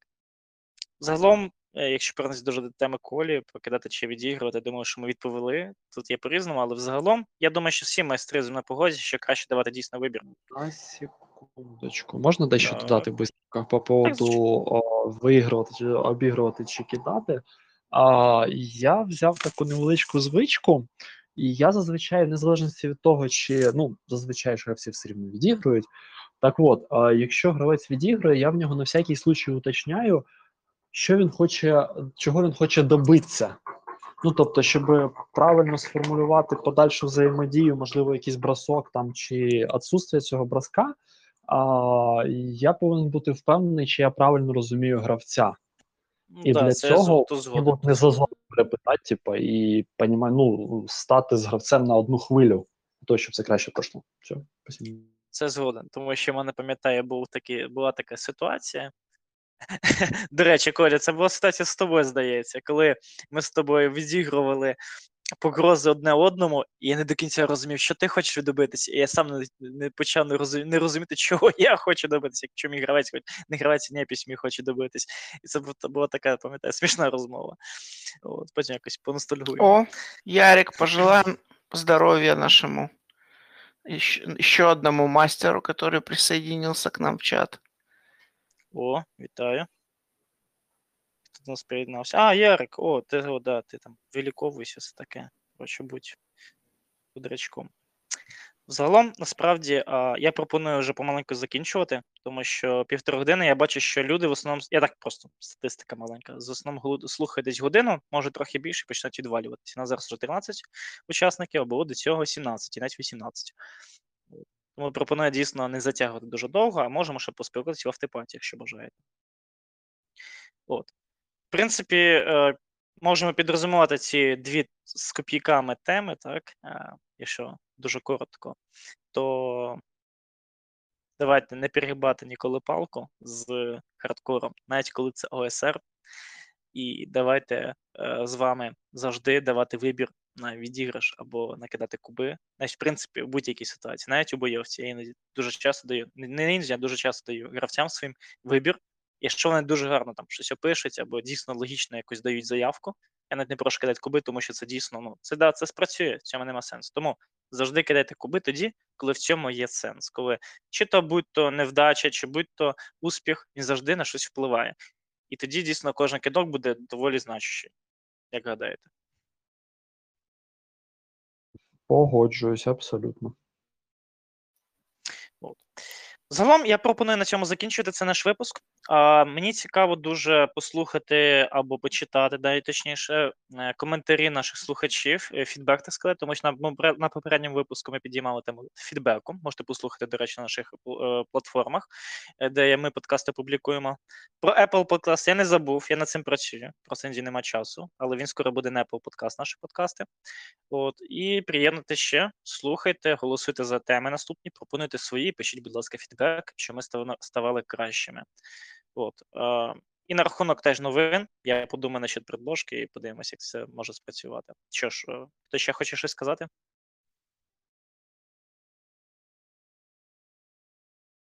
Загалом, е, якщо повернутися дуже до теми колі, покидати чи відігрувати, думаю, що ми відповіли. Тут є по-різному, але взагалом, я думаю, що всі майстри мною погодяться, що краще давати дійсно вибір. На секундочку. Можна дещо Так. додати быстренько по поводу о, виігрувати чи обігрувати чи кидати? А, я взяв таку невеличку звичку, і я зазвичай, в незалежності від того, чи ну, зазвичай гравці все рівно відігрують. Так от, а, якщо гравець відігрує, я в нього на всякий случай уточняю, що він хоче, чого він хоче добитися. Ну, тобто, щоб правильно сформулювати подальшу взаємодію, можливо, якийсь бросок там чи відсутствие цього броска, а, я повинен бути впевнений, чи я правильно розумію гравця. Ну, І да, для це цього то от не зазор перепитати, типу, і понімаю, ну, стати з гравцем на одну хвилю, того, щоб це краще пройшло. Все, спасибо. Це згоден, тому що в мене пам'ятаю, був такі, була така ситуація. До речі, Коля, це була ситуація з тобою, здається, коли ми з тобою відігрували погрози одне одному, і я не до кінця розумів, що ти хочеш добитися, і я сам не, не почав не, розумі, не розуміти, чого я хочу добитися, якщо мій гравець хоч не гравець, не пісьмі хоче добитись. І це була така, пам'ятаю, смішна розмова. От, потім якось поностальгую. О, Ярик, пожелаем здоровья нашему еще, еще одному мастеру, который присоединился к нам в чат. О, вітаю. Хто до нас приєднався? А, Ярик, о, ти, о, да, ти там виліковуєшся, все таке. Коротше, будь кудрячком. Загалом, насправді, я пропоную вже помаленьку закінчувати, тому що півтори години я бачу, що люди в основному, я так просто статистика маленька, з основному слухають десь годину, може трохи більше, почнуть відвалюватися. У нас зараз вже 13 учасників, а було до цього 17, і навіть 18. Тому пропоную дійсно не затягувати дуже довго, а можемо ще поспілкуватися в автопаті, якщо бажаєте. От. В принципі, е, можемо підрозумувати ці дві з копійками теми, так, е, якщо дуже коротко, то давайте не перегибати ніколи палку з хардкором, навіть коли це ОСР. І давайте е, з вами завжди давати вибір на відіграш або накидати куби. Навіть, в принципі, в будь-якій ситуації, навіть у бойовці. Я іноді дуже часто даю, не- іноді, а дуже часто даю гравцям своїм вибір. Якщо вони дуже гарно там щось опишуть, або дійсно логічно якось дають заявку, я навіть не прошу кидати куби, тому що це дійсно ну це да, це спрацює, в цьому нема сенсу. Тому завжди кидайте куби тоді, коли в цьому є сенс. Коли чи то будь-то невдача, чи будь-то успіх, він завжди на щось впливає. І тоді дійсно кожен кидок буде доволі значущий, як гадаєте. Погоджуюсь, абсолютно. Загалом я пропоную на цьому закінчити це наш випуск. А, мені цікаво дуже послухати або почитати, да, і точніше, е, коментарі наших слухачів, е, фідбек, так сказати, тому що на, на попередньому випуску ми підіймали тему фідбеку. Можете послухати, до речі, на наших е, платформах, де ми подкасти публікуємо. Про Apple Podcast я не забув, я над цим працюю. Просто іноді нема часу, але він скоро буде на Apple Podcast, наші подкасти. От, і приєднуйте ще, слухайте, голосуйте за теми наступні, пропонуйте свої, пишіть, будь ласка, фідбек, що ми ставали, кращими. От, і на рахунок теж новин. Я подумаю насчет предложки і подивимося, як це може спрацювати. Що ж, е, хто ще хоче щось сказати?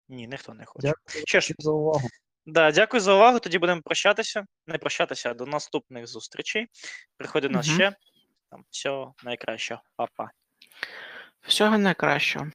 Ні, ніхто не хоче. Дякую Що ж, за увагу. Да, дякую за увагу. Тоді будемо прощатися. Не прощатися, а до наступних зустрічей. Приходи до нас ще. Там всього найкращого. Па-па. Всього найкращого.